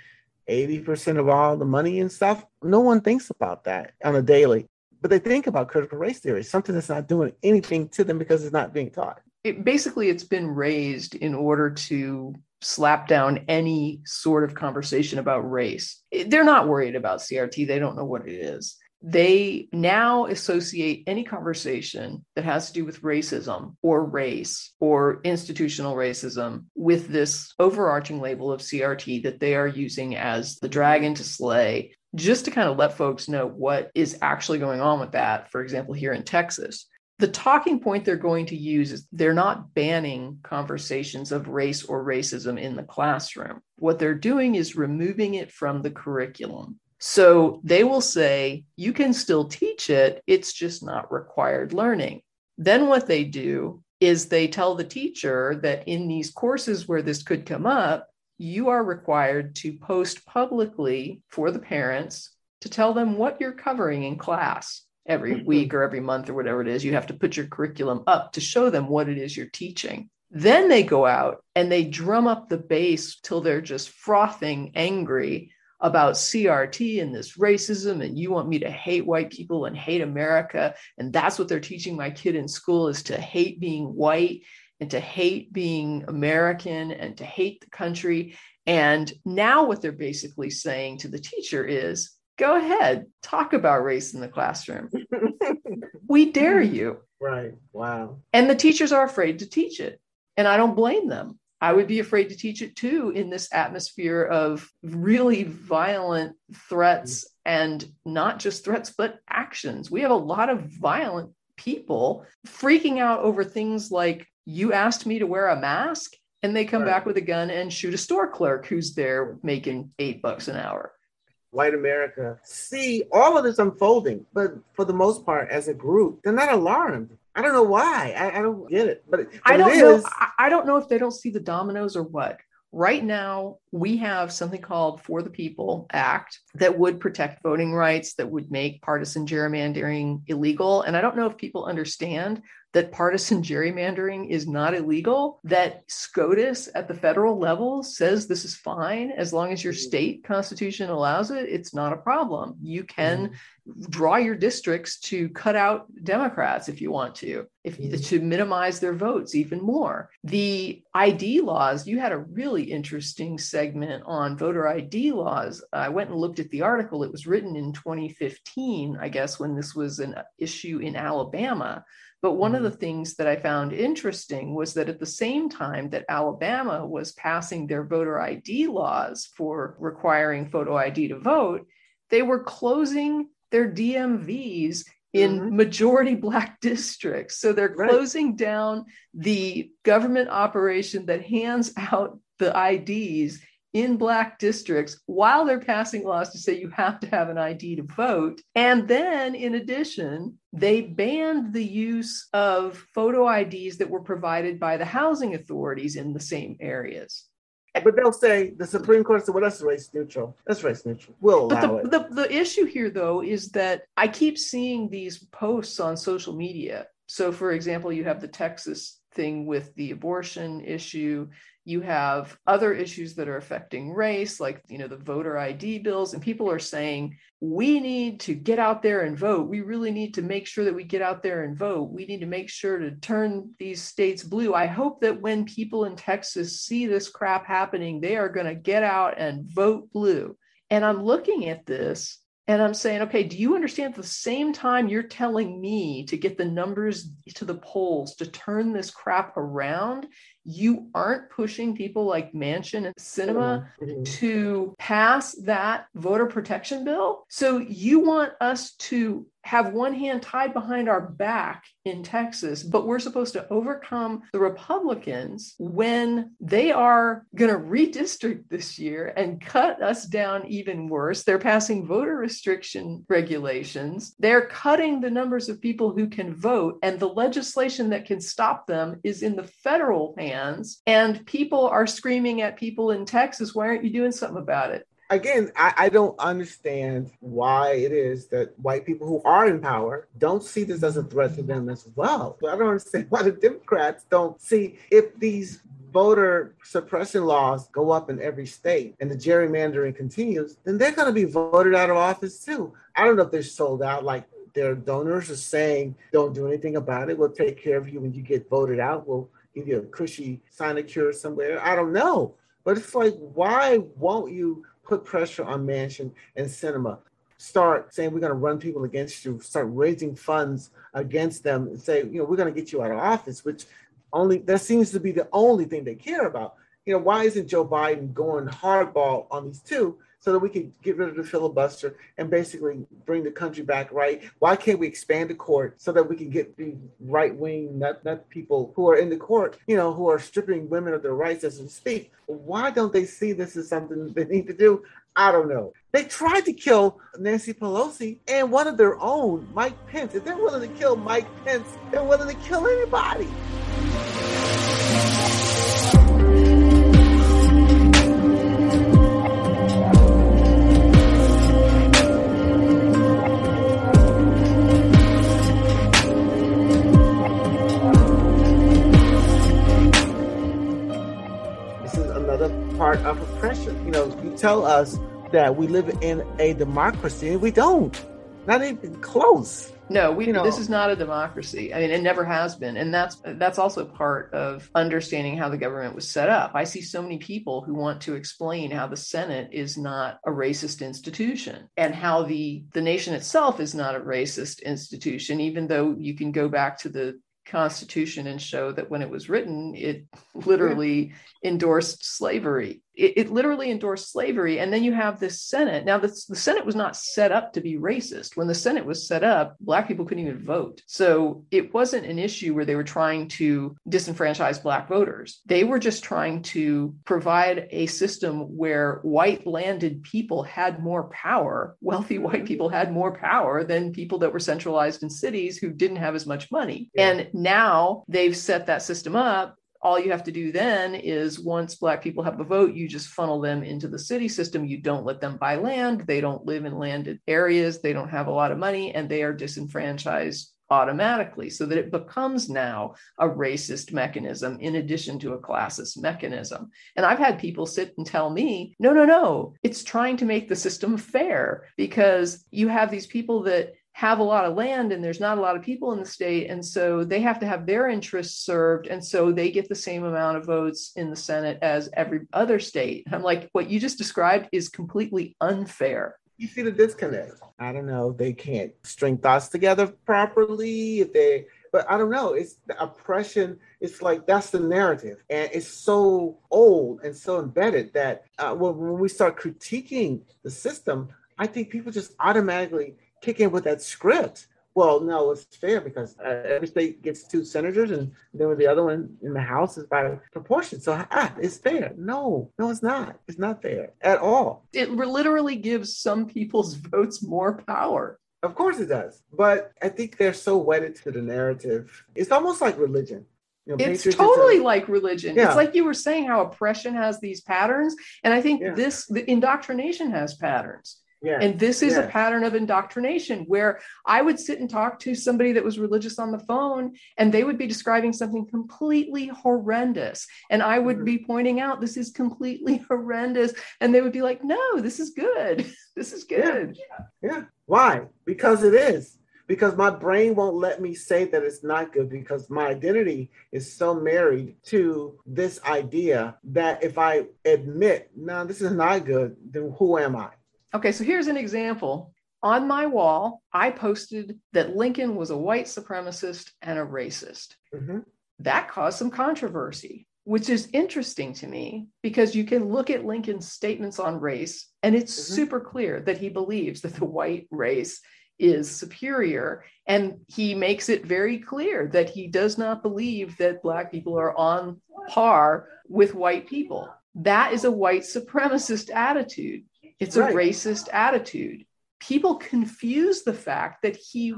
80% of all the money and stuff. No one thinks about that on a daily, but they think about critical race theory, something that's not doing anything to them because it's not being taught. It, basically, it's been raised in order to slap down any sort of conversation about race. They're not worried about CRT, they don't know what it is. they now associate any conversation that has to do with racism or race or institutional racism with this overarching label of CRT that they are using as the dragon to slay, just to kind of let folks know what is actually going on with that, for example, here in Texas. The talking point they're going to use is they're not banning conversations of race or racism in the classroom. What they're doing is removing it from the curriculum. So they will say, you can still teach it, it's just not required learning. Then what they do is they tell the teacher that in these courses where this could come up, you are required to post publicly for the parents to tell them what you're covering in class every mm-hmm. week or every month or whatever it is. You have to put your curriculum up to show them what it is you're teaching. Then they go out and they drum up the base till they're just frothing angry about CRT and this racism and you want me to hate white people and hate America and that's what they're teaching my kid in school is to hate being white and to hate being American and to hate the country and now what they're basically saying to the teacher is go ahead, talk about race in the classroom. we dare you. Right. Wow. And the teachers are afraid to teach it. And I don't blame them. I would be afraid to teach it too in this atmosphere of really violent threats mm. and not just threats, but actions. We have a lot of violent people freaking out over things like, you asked me to wear a mask, and they come right. back with a gun and shoot a store clerk who's there making eight bucks an hour white America see all of this unfolding, but for the most part, as a group, they're not alarmed. I don't know why. I, I don't get it. But, but I don't know. I don't know if they don't see the dominoes or what. Right now, we have something called For the People Act that would protect voting rights, that would make partisan gerrymandering illegal. And I don't know if people understand that partisan gerrymandering is not illegal, that SCOTUS at the federal level says this is fine as long as your mm-hmm. state constitution allows it, it's not a problem. You can mm-hmm. Draw your districts to cut out Democrats if you want to, if to minimize their votes even more. The ID laws, you had a really interesting segment on voter ID laws. I went and looked at the article. It was written in 2015, I guess, when this was an issue in Alabama but one of the mm-hmm. things that I found interesting was that at the same time that Alabama was passing their voter ID laws for requiring photo ID to vote, they were closing their DMVs in mm-hmm. majority black districts. So they're closing right. down the government operation that hands out the IDs in black districts while they're passing laws to say you have to have an ID to vote. And then, in addition, they banned the use of photo IDs that were provided by the housing authorities in the same areas. But they'll say the Supreme Court said, well, that's race neutral. That's race neutral. We'll allow but the, it. The, the issue here, though, is that I keep seeing these posts on social media. So, for example, you have the Texas thing with the abortion issue. You have other issues that are affecting race like you know the voter id bills and people are saying we need to get out there and vote. We really need to make sure that we get out there and vote. We need to make sure to turn these states blue. I hope that when people in texas see this crap happening they are going to get out and vote blue. And i'm looking at this and I'm saying, okay, do you understand at the same time you're telling me to get the numbers to the polls to turn this crap around? You aren't pushing people like Manchin and Sinema mm-hmm. to pass that voter protection bill. So you want us to have one hand tied behind our back in Texas, but we're supposed to overcome the Republicans when they are going to redistrict this year and cut us down even worse. They're passing voter restriction regulations. They're cutting the numbers of people who can vote, and the legislation that can stop them is in the federal hands. And people are screaming at people in Texas, why aren't you doing something about it? again, I, I, don't understand why it is that white people who are in power don't see this as a threat to them as well. I don't understand why the Democrats don't see if these voter suppression laws go up in every state and the gerrymandering continues, then they're going to be voted out of office too. I don't know if they're sold out like their donors are saying, don't do anything about it. We'll take care of you when you get voted out. We'll give you a cushy sinecure somewhere. I don't know. But it's like, why won't you put pressure on Manchin and Sinema? start saying we're going to run people against you, start raising funds against them, and say, you know, we're going to get you out of office, which only that seems to be the only thing they care about. You know, why isn't Joe Biden going hardball on these two? So that we could get rid of the filibuster and basically bring the country back right? Why can't we expand the court so that we can get the right wing, not, not people who are in the court, you know, who are stripping women of their rights as we speak? Why don't they see this as something they need to do? I don't know. They tried to kill Nancy Pelosi and one of their own, Mike Pence. If they're willing to kill Mike Pence, they're willing to kill anybody. Tell us that we live in a democracy, and we don't. Not even close. No, we. You know, this is not a democracy. I mean, it never has been, and that's that's also part of understanding how the government was set up. I see so many people who want to explain how the Senate is not a racist institution, and how the the nation itself is not a racist institution, even though you can go back to the Constitution and show that when it was written, it literally endorsed slavery it, it, literally endorsed slavery. And then you have this Senate. Now, the, the Senate was not set up to be racist. When the Senate was set up, Black people couldn't even vote. So it wasn't an issue where they were trying to disenfranchise Black voters. They were just trying to provide a system where white landed people had more power, wealthy white people had more power than people that were centralized in cities who didn't have as much money. Yeah. And now they've set that system up all you have to do then is once black people have a vote you just funnel them into the city system. You don't let them buy land. They don't live in landed areas. They don't have a lot of money and they are disenfranchised automatically. So that it becomes now a racist mechanism in addition to a classist mechanism. And I've had people sit and tell me, no, no, no, it's trying to make the system fair because you have these people that have a lot of land and there's not a lot of people in the state and so they have to have their interests served and so they get the same amount of votes in the senate as every other state. I'm like what you just described is completely unfair. You see the disconnect. I don't know they can't string thoughts together properly they but i don't know it's the oppression it's like that's the narrative and it's so old and so embedded that uh, when we start critiquing the system i think people just automatically kick in with that script. Well, no, it's fair because uh, every state gets two senators, and then with the other one in the House is by proportion. So ah, it's fair. No, no, it's not. It's not fair at all. It literally gives some people's votes more power. Of course it does. But I think they're so wedded to the narrative. It's almost like religion. You know, it's totally like religion. Yeah. It's like you were saying how oppression has these patterns. And I think yeah. this, the indoctrination has patterns. Yeah. And this is yeah. a pattern of indoctrination where I would sit and talk to somebody that was religious on the phone and they would be describing something completely horrendous. And I would mm-hmm. be pointing out, this is completely horrendous. And they would be like, no, this is good. this is good. Yeah. yeah. Why? Because it is. Because my brain won't let me say that it's not good because my identity is so married to this idea that if I admit, no, this is not good, then who am I? Okay, so here's an example. On my wall, I posted that Lincoln was a white supremacist and a racist. Mm-hmm. That caused some controversy, which is interesting to me because you can look at Lincoln's statements on race, and it's mm-hmm. super clear that he believes that the white race is superior. And he makes it very clear that he does not believe that Black people are on par with white people. That is a white supremacist attitude. It's right. a racist attitude. People confuse the fact that he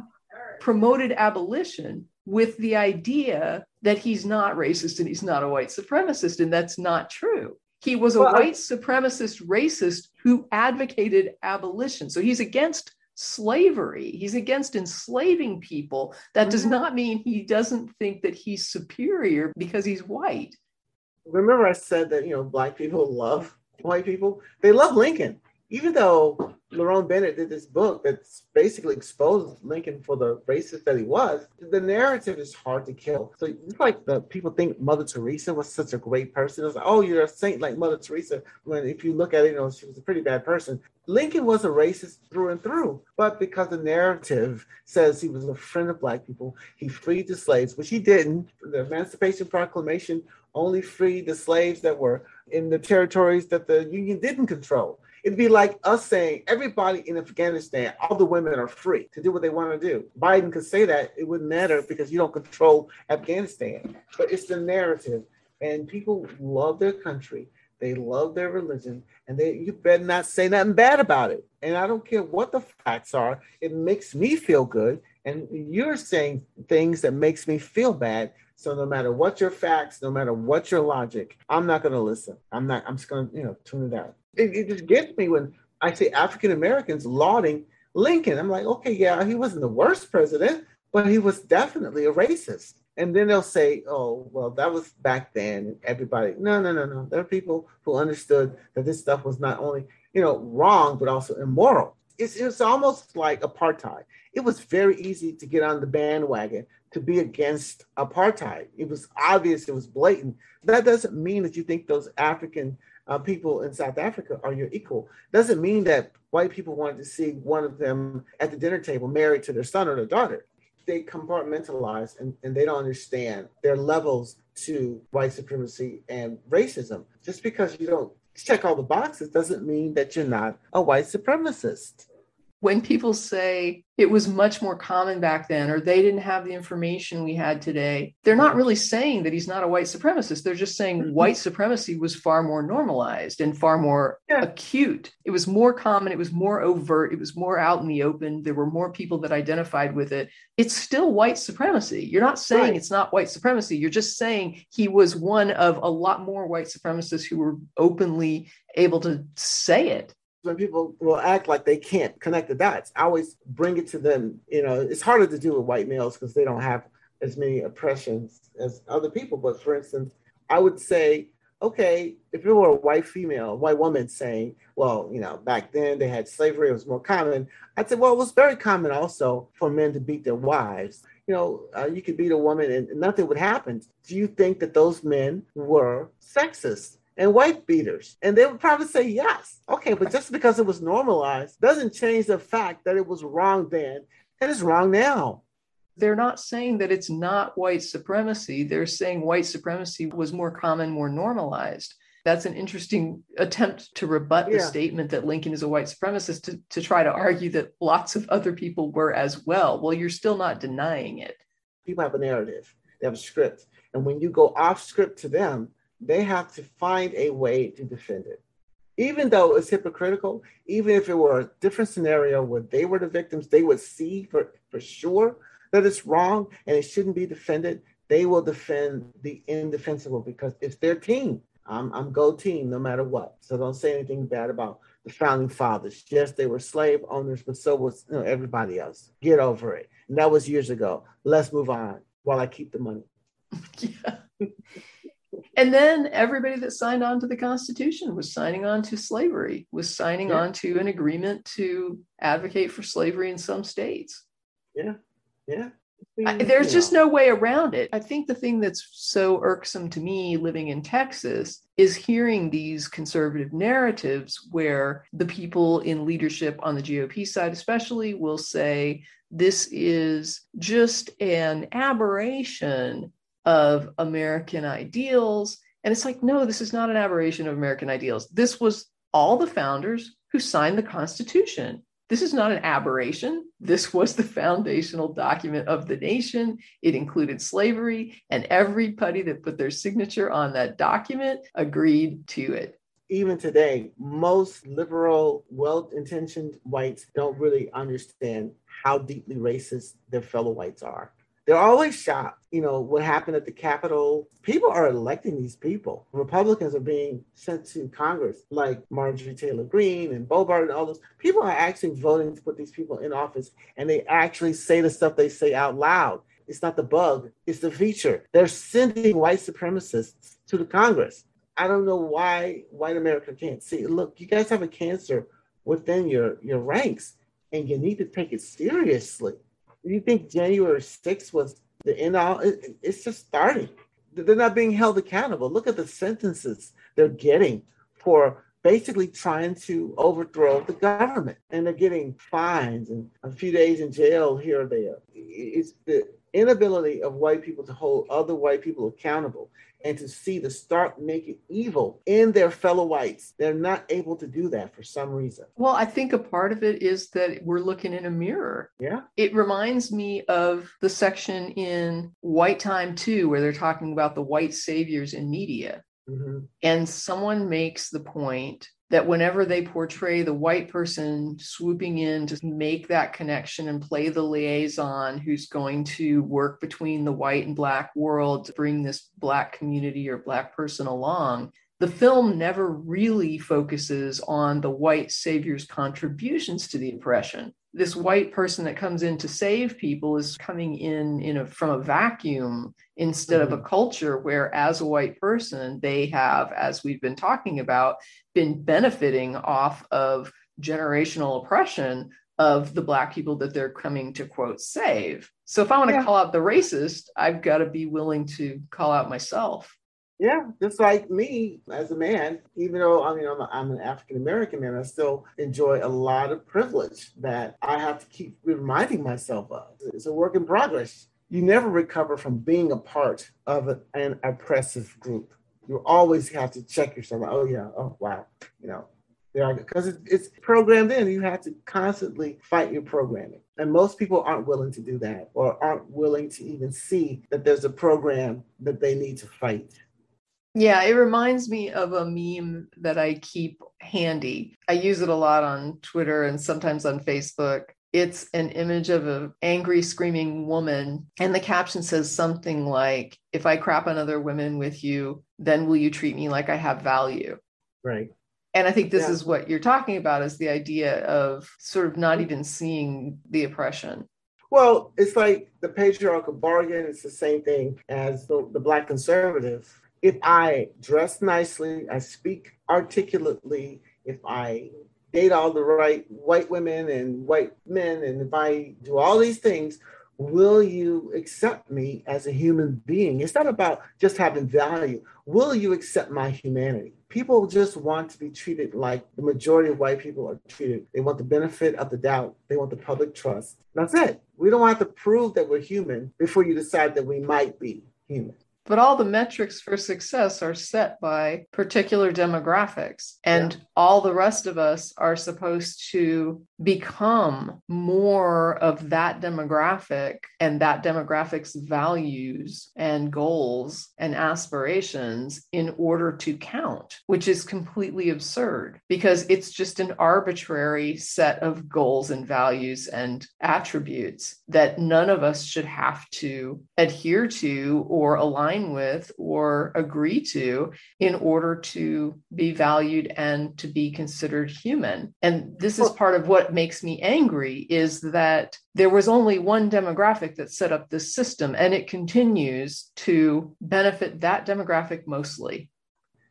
promoted abolition with the idea that he's not racist and he's not a white supremacist, and that's not true. He was a well, white supremacist racist who advocated abolition. So he's against slavery. He's against enslaving people. That does mm-hmm. not mean he doesn't think that he's superior because he's white. Remember, I said that, you know, Black people love white people? They love Lincoln even though Lerone Bennett did this book that's basically exposed Lincoln for the racist that he was, the narrative is hard to kill. So it's like the people think Mother Teresa was such a great person. It's like, oh, you're a saint like Mother Teresa. When if you look at it, you know, she was a pretty bad person. Lincoln was a racist through and through, but because the narrative says he was a friend of black people, he freed the slaves, which he didn't. The Emancipation Proclamation only freed the slaves that were in the territories that the Union didn't control. It'd be like us saying everybody in Afghanistan, all the women are free to do what they want to do. Biden could say that it wouldn't matter because you don't control Afghanistan. But it's the narrative, and people love their country. They love their religion, and they you better not say nothing bad about it. And I don't care what the facts are. It makes me feel good, and you're saying things that makes me feel bad. So no matter what your facts, no matter what your logic, I'm not going to listen. I'm not. I'm just going to you know tune it out. It, it just gets me when I see African Americans lauding Lincoln. I'm like, okay, yeah, he wasn't the worst president, but he was definitely a racist. And then they'll say, oh, well, that was back then. Everybody, no, no, no, no. There are people who understood that this stuff was not only, you know, wrong, but also immoral. It's, it's almost like apartheid. It was very easy to get on the bandwagon to be against apartheid. It was obvious, it was blatant. That doesn't mean that you think those African uh, people in South Africa are your equal. Doesn't mean that white people wanted to see one of them at the dinner table married to their son or their daughter. They compartmentalize and, and they don't understand their levels to white supremacy and racism. Just because you don't check all the boxes. Doesn't mean that you're not a white supremacist when people say it was much more common back then or they didn't have the information we had today, they're not really saying that he's not a white supremacist. They're just saying mm-hmm. white supremacy was far more normalized and far more yeah. acute. It was more common, it was more overt, it was more out in the open. There were more people that identified with it. It's still white supremacy. You're not saying right. it's not white supremacy. You're just saying he was one of a lot more white supremacists who were openly able to say it when people will act like they can't connect the dots, I always bring it to them. You know, it's harder to do with white males because they don't have as many oppressions as other people. But for instance, I would say, okay, if it were a white female, white woman saying, well, you know, back then they had slavery, it was more common. I'd say, well, it was very common also for men to beat their wives. You know, uh, you could beat a woman and nothing would happen. Do you think that those men were sexist? And white beaters? And they would probably say yes. Okay, but just because it was normalized doesn't change the fact that it was wrong then and it's wrong now. They're not saying that it's not white supremacy. They're saying white supremacy was more common, more normalized. That's an interesting attempt to rebut the statement that Lincoln is a white supremacist to, to try to argue that lots of other people were as well. Well, you're still not denying it. People have a narrative, they have a script. And when you go off script to them, they have to find a way to defend it. Even though it's hypocritical, even if it were a different scenario where they were the victims, they would see for, for sure that it's wrong and it shouldn't be defended. They will defend the indefensible because it's their team. I'm, I'm go team no matter what. So don't say anything bad about the founding fathers. Yes, they were slave owners, but so was you know, everybody else. Get over it. And that was years ago. Let's move on while I keep the money. yeah. And then everybody that signed on to the Constitution was signing on to slavery, was signing yeah. on to an agreement to advocate for slavery in some states. Yeah. Yeah. I, there's just no way around it. I think the thing that's so irksome to me living in Texas is hearing these conservative narratives where the people in leadership on the GOP side, especially, will say this is just an aberration of American ideals. And it's like, no, this is not an aberration of American ideals. This was all the founders who signed the Constitution. This is not an aberration. This was the foundational document of the nation. It included slavery, and everybody that put their signature on that document agreed to it. Even today, most liberal, well intentioned whites don't really understand how deeply racist their fellow whites are. They're always shocked, you know, what happened at the Capitol. People are electing these people. Republicans are being sent to Congress, like Marjorie Taylor Greene and Boebert and all those. People are actually voting to put these people in office, and they actually say the stuff they say out loud. It's not the bug, it's the feature. They're sending white supremacists to the Congress. I don't know why white America can't see. Look, you guys have a cancer within your, your ranks and you need to take it seriously. You think January 6th was the end all? It, it's just starting. They're not being held accountable. Look at the sentences they're getting for basically trying to overthrow the government. And they're getting fines and a few days in jail here or there. It's the inability of white people to hold other white people accountable and to see the stark naked evil in their fellow whites. They're not able to do that for some reason. Well, I think a part of it is that we're looking in a mirror. Yeah. It reminds me of the section in White Time 2, where they're talking about the white saviors in media. Mm-hmm. And someone makes the point that whenever they portray the white person swooping in to make that connection and play the liaison who's going to work between the white and black world to bring this black community or black person along, the film never really focuses on the white savior's contributions to the oppression. This white person that comes in to save people is coming in, in a, from a vacuum instead mm-hmm. of a culture where, as a white person, they have, as we've been talking about, been benefiting off of generational oppression of the black people that they're coming to quote save. So if I want to yeah. call out the racist, I've got to be willing to call out myself. Yeah, just like me as a man, even though I mean I'm, a, I'm an African American man, I still enjoy a lot of privilege that I have to keep reminding myself of. It's a work in progress. You never recover from being a part of an oppressive group. You always have to check yourself. Oh yeah, oh wow, you know, because it's programmed in. You have to constantly fight your programming. And most people aren't willing to do that or aren't willing to even see that there's a program that they need to fight. Yeah, it reminds me of a meme that I keep handy. I use it a lot on Twitter and sometimes on Facebook. It's an image of an angry, screaming woman, and the caption says something like, If I crap on other women with you, then will you treat me like I have value? Right. And I think this yeah. is what you're talking about is the idea of sort of not even seeing the oppression. Well, it's like the patriarchal bargain. It's the same thing as the, the Black conservative if I dress nicely, I speak articulately, if I date all the right white women and white men, and if I do all these things, will you accept me as a human being? It's not about just having value. Will you accept my humanity? People just want to be treated like the majority of white people are treated. They want the benefit of the doubt. They want the public trust. That's it. We don't have to prove that we're human before you decide that we might be human. But all the metrics for success are set by particular demographics. And yeah. all the rest of us are supposed to become more of that demographic and that demographic's values and goals and aspirations in order to count, which is completely absurd because it's just an arbitrary set of goals and values and attributes that none of us should have to adhere to or align align with or agree to in order to be valued and to be considered human. And this is part of what makes me angry is that there was only one demographic that set up this system and it continues to benefit that demographic mostly.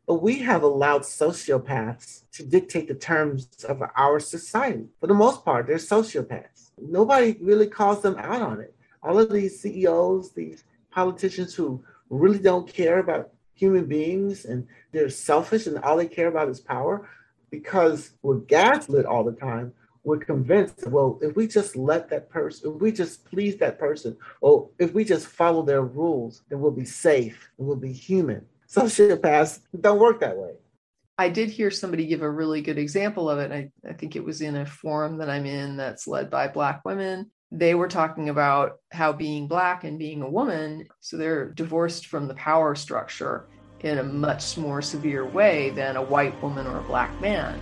But we have allowed sociopaths to dictate the terms of our society. For the most part, they're sociopaths. Nobody really calls them out on it. All of these CEOs, these politicians who really don't care about human beings and they're selfish and all they care about is power because we're gaslit all the time we're convinced well if we just let that person if we just please that person or if we just follow their rules then we'll be safe and we'll be human. Sociopaths don't work that way. I did hear somebody give a really good example of it. I, I think it was in a forum that I'm in that's led by Black women they were talking about how being black and being a woman, so they're divorced from the power structure in a much more severe way than a white woman or a black man.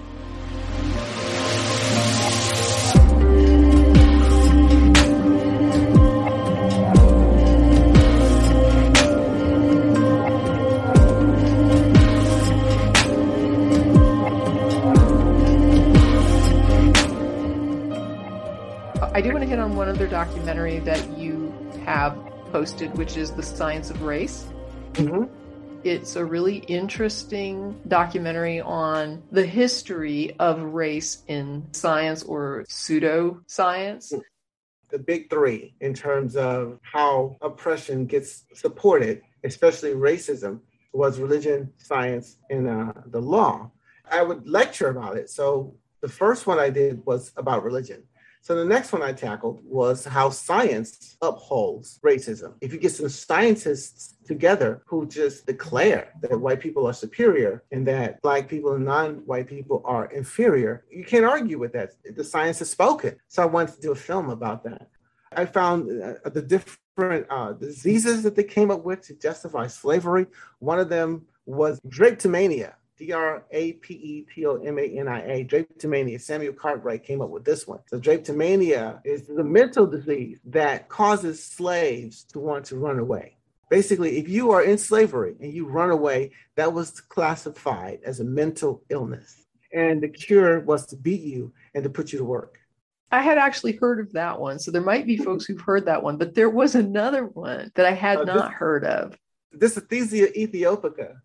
One other documentary that you have posted, which is The Science of Race. Mm-hmm. It's a really interesting documentary on the history of race in science or pseudoscience. The big three in terms of how oppression gets supported, especially racism, was religion, science, and uh, the law. I would lecture about it. So the first one I did was about religion. So the next one I tackled was how science upholds racism. If you get some scientists together who just declare that white people are superior and that black people and non-white people are inferior, you can't argue with that. The science has spoken. So I wanted to do a film about that. I found uh, the different uh, diseases that they came up with to justify slavery. One of them was drapetomania. D R A P E T O M A N I A, drapetomania. Samuel Cartwright came up with this one. So, drapetomania is the mental disease that causes slaves to want to run away. Basically, if you are in slavery and you run away, that was classified as a mental illness. And the cure was to beat you and to put you to work. I had actually heard of that one. So there might be folks who've heard that one, but there was another one that I had uh, not heard of. This Dysesthesia aethiopica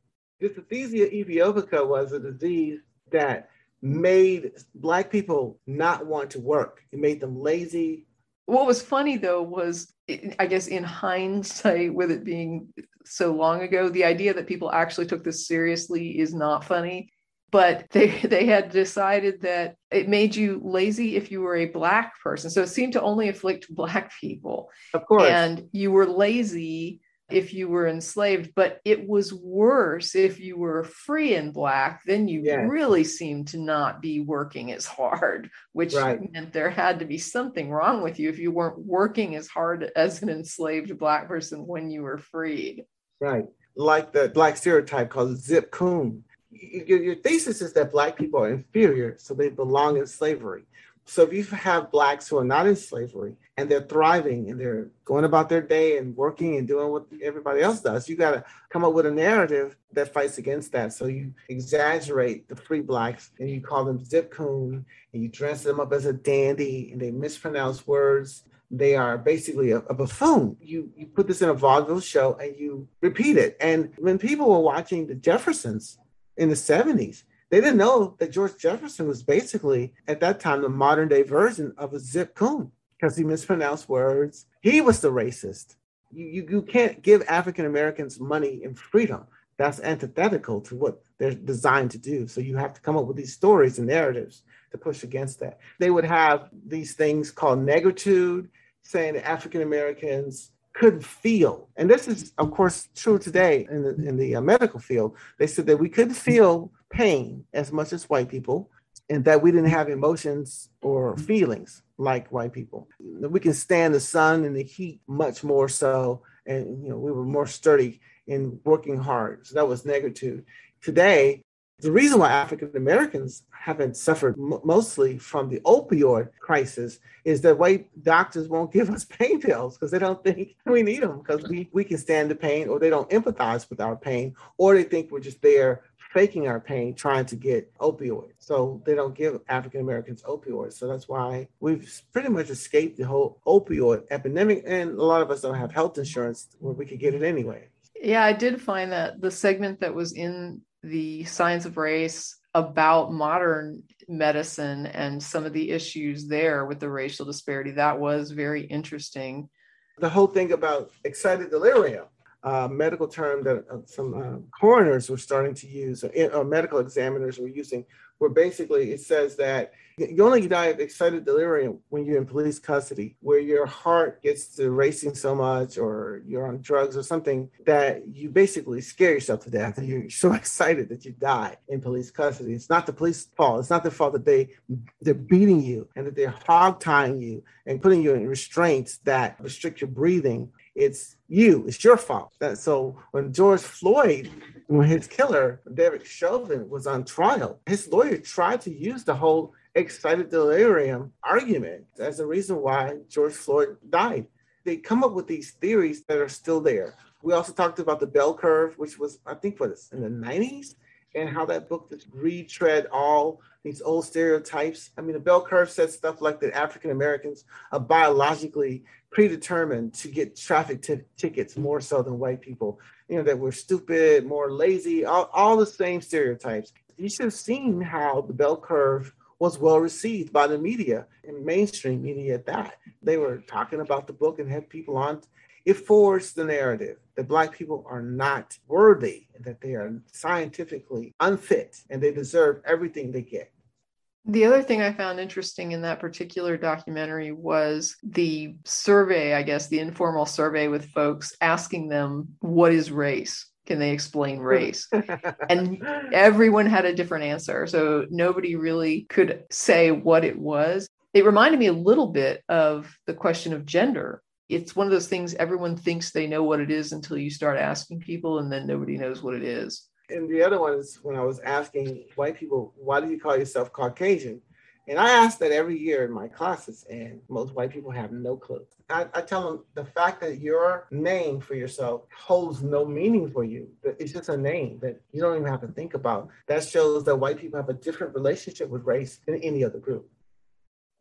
Dysesthesia aethiopica was a disease that made Black people not want to work. It made them lazy. What was funny though was, I guess, in hindsight, with it being so long ago, the idea that people actually took this seriously is not funny. But they, they had decided that it made you lazy if you were a Black person. So it seemed to only afflict Black people. Of course. And you were lazy if you were enslaved, but it was worse if you were free and black, then you yes. really seemed to not be working as hard, which right. meant there had to be something wrong with you if you weren't working as hard as an enslaved black person when you were freed. Right. Like the black stereotype called zip coon. Your, your thesis is that black people are inferior, so they belong in slavery. So if you have blacks who are not in slavery and they're thriving and they're going about their day and working and doing what everybody else does, you got to come up with a narrative that fights against that. So you exaggerate the free blacks and you call them zip coon and you dress them up as a dandy and they mispronounce words. They are basically a, a buffoon. You you put this in a vaudeville show and you repeat it. And when people were watching the Jeffersons in the 70s, they didn't know that George Jefferson was basically, at that time, the modern day version of a zip coon because he mispronounced words. He was the racist. You, you, you can't give African Americans money and freedom. That's antithetical to what they're designed to do. So you have to come up with these stories and narratives to push against that. They would have these things called negritude, saying that African Americans couldn't feel. And this is, of course, true today in the, in the uh, medical field. They said that we couldn't feel pain as much as white people and that we didn't have emotions or feelings like white people. We can stand the sun and the heat much more so. And, you know, we were more sturdy in working hard. So that was negative. Today, the reason why African Americans haven't suffered m- mostly from the opioid crisis is that white doctors won't give us pain pills because they don't think we need them because we, we can stand the pain or they don't empathize with our pain or they think we're just there faking our pain trying to get opioids. So they don't give African Americans opioids. So that's why we've pretty much escaped the whole opioid epidemic. And a lot of us don't have health insurance where we could get it anyway. Yeah, I did find that the segment that was in the Science of Race about modern medicine and some of the issues there with the racial disparity, that was very interesting. The whole thing about excited delirium uh, medical term that uh, some uh, coroners were starting to use, or, or, medical examiners were using, where basically it says that you only die of excited delirium when you're in police custody, where your heart gets to racing so much, or you're on drugs or something that you basically scare yourself to death, and you're so excited that you die in police custody. It's not the police fault. It's not their fault that they they're beating you and that they're hog tying you and putting you in restraints that restrict your breathing it's you. It's your fault. That, so when George Floyd, when his killer, Derek Chauvin, was on trial, his lawyer tried to use the whole excited delirium argument as the reason why George Floyd died. They come up with these theories that are still there. We also talked about the bell curve, which was, I think, this in the 90s, and how that book retread all these old stereotypes. I mean, the bell curve said stuff like that African Americans are biologically predetermined to get traffic t- tickets more so than white people. You know, that we're stupid, more lazy, all, all the same stereotypes. You should have seen how the bell curve was well received by the media and mainstream media at that. They were talking about the book and had people on. It forged the narrative that Black people are not worthy, that they are scientifically unfit, and they deserve everything they get. The other thing I found interesting in that particular documentary was the survey, I guess, the informal survey with folks asking them, What is race? Can they explain hmm. race? and everyone had a different answer. So nobody really could say what it was. It reminded me a little bit of the question of gender. It's one of those things everyone thinks they know what it is until you start asking people, and then nobody knows what it is. And the other one is when I was asking white people, why do you call yourself Caucasian? And I ask that every year in my classes, and most white people have no clue. I, I, tell them the fact that your name for yourself holds no meaning for you. It's just a name that you don't even have to think about. That shows that white people have a different relationship with race than any other group.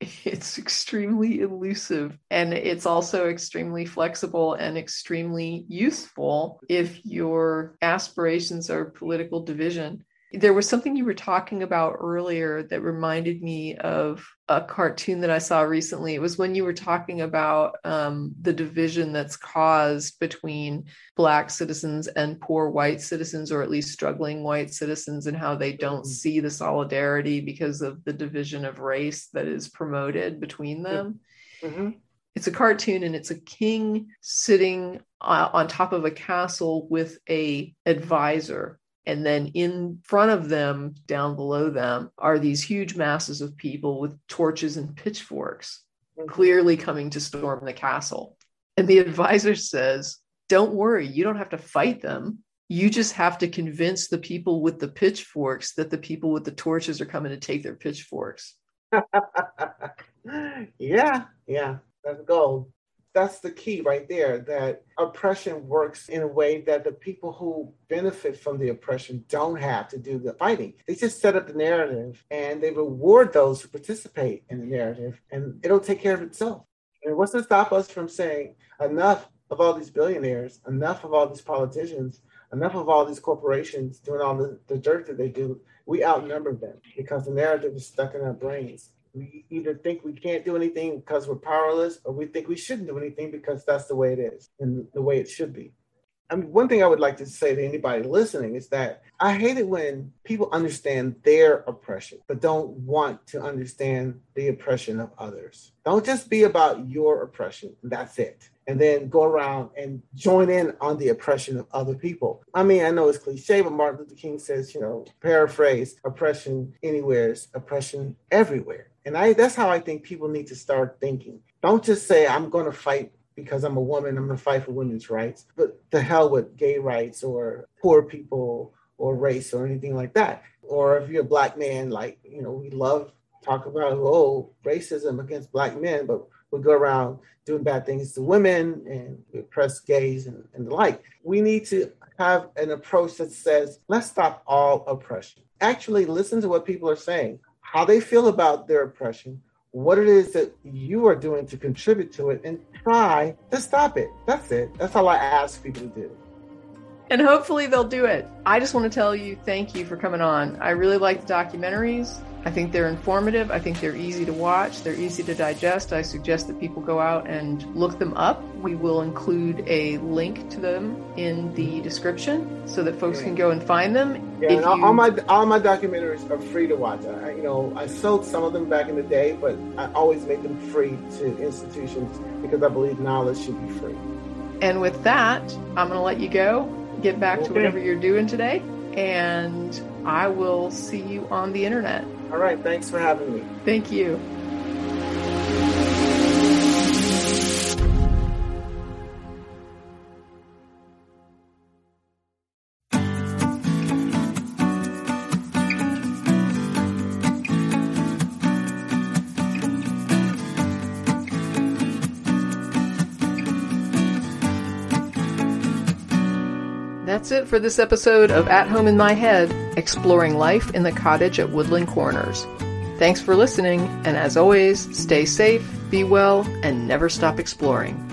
It's extremely elusive and it's also extremely flexible and extremely useful if your aspirations are political division there was something you were talking about earlier that reminded me of a cartoon that I saw recently. It was when you were talking about um, the division that's caused between Black citizens and poor white citizens, or at least struggling white citizens, and how they don't mm-hmm. see the solidarity because of the division of race that is promoted between them. Mm-hmm. It's a cartoon, and it's a king sitting uh, on top of a castle with a advisor and then in front of them, down below them, are these huge masses of people with torches and pitchforks, mm-hmm. clearly coming to storm the castle. And the advisor says, Don't worry, you don't have to fight them. You just have to convince the people with the pitchforks that the people with the torches are coming to take their pitchforks. yeah, yeah, that's gold that's the key right there that oppression works in a way that the people who benefit from the oppression don't have to do the fighting. They just set up the narrative and they reward those who participate in the narrative and it'll take care of itself. And what's to stop us from saying enough of all these billionaires, enough of all these politicians, enough of all these corporations doing all the, the dirt that they do? We outnumber them because the narrative is stuck in our brains we either think we can't do anything because we're powerless or we think we shouldn't do anything because that's the way it is and the way it should be. I mean, one thing I would like to say to anybody listening is that I hate it when people understand their oppression, but don't want to understand the oppression of others. Don't just be about your oppression. That's it. And then go around and join in on the oppression of other people. I mean, I know it's cliche, but Martin Luther King says, you know, paraphrase oppression anywhere is oppression everywhere. And I that's how I think people need to start thinking. Don't just say, I'm going to fight because I'm a woman, I'm going to fight for women's rights, but the hell with gay rights or poor people or race or anything like that. Or if you're a black man, like, you know, we love talk about, oh, racism against black men, but we go around doing bad things to women and we oppress gays and, and the like. We need to have an approach that says, let's stop all oppression. Actually, listen to what people are saying how they feel about their oppression, what it is that you are doing to contribute to it, and try to stop it. That's it. That's all I ask people to do. And hopefully they'll do it. I just want to tell you thank you for coming on. I really like the documentaries. I think they're informative. I think they're easy to watch. They're easy to digest. I suggest that people go out and look them up. We will include a link to them in the description so that folks can go and find them. Yeah, and all, you... all, my all my documentaries are free to watch. I, you know, I sold some of them back in the day, but I always make them free to institutions because I believe knowledge should be free. And with that, I'm going to let you go. Get back okay. to whatever you're doing today, and I will see you on the internet. All right. Thanks for having me. Thank you. That's it for this episode of At Home in My Head, exploring life in the cottage at Woodland Corners. Thanks for listening, and as always, stay safe, be well, and never stop exploring.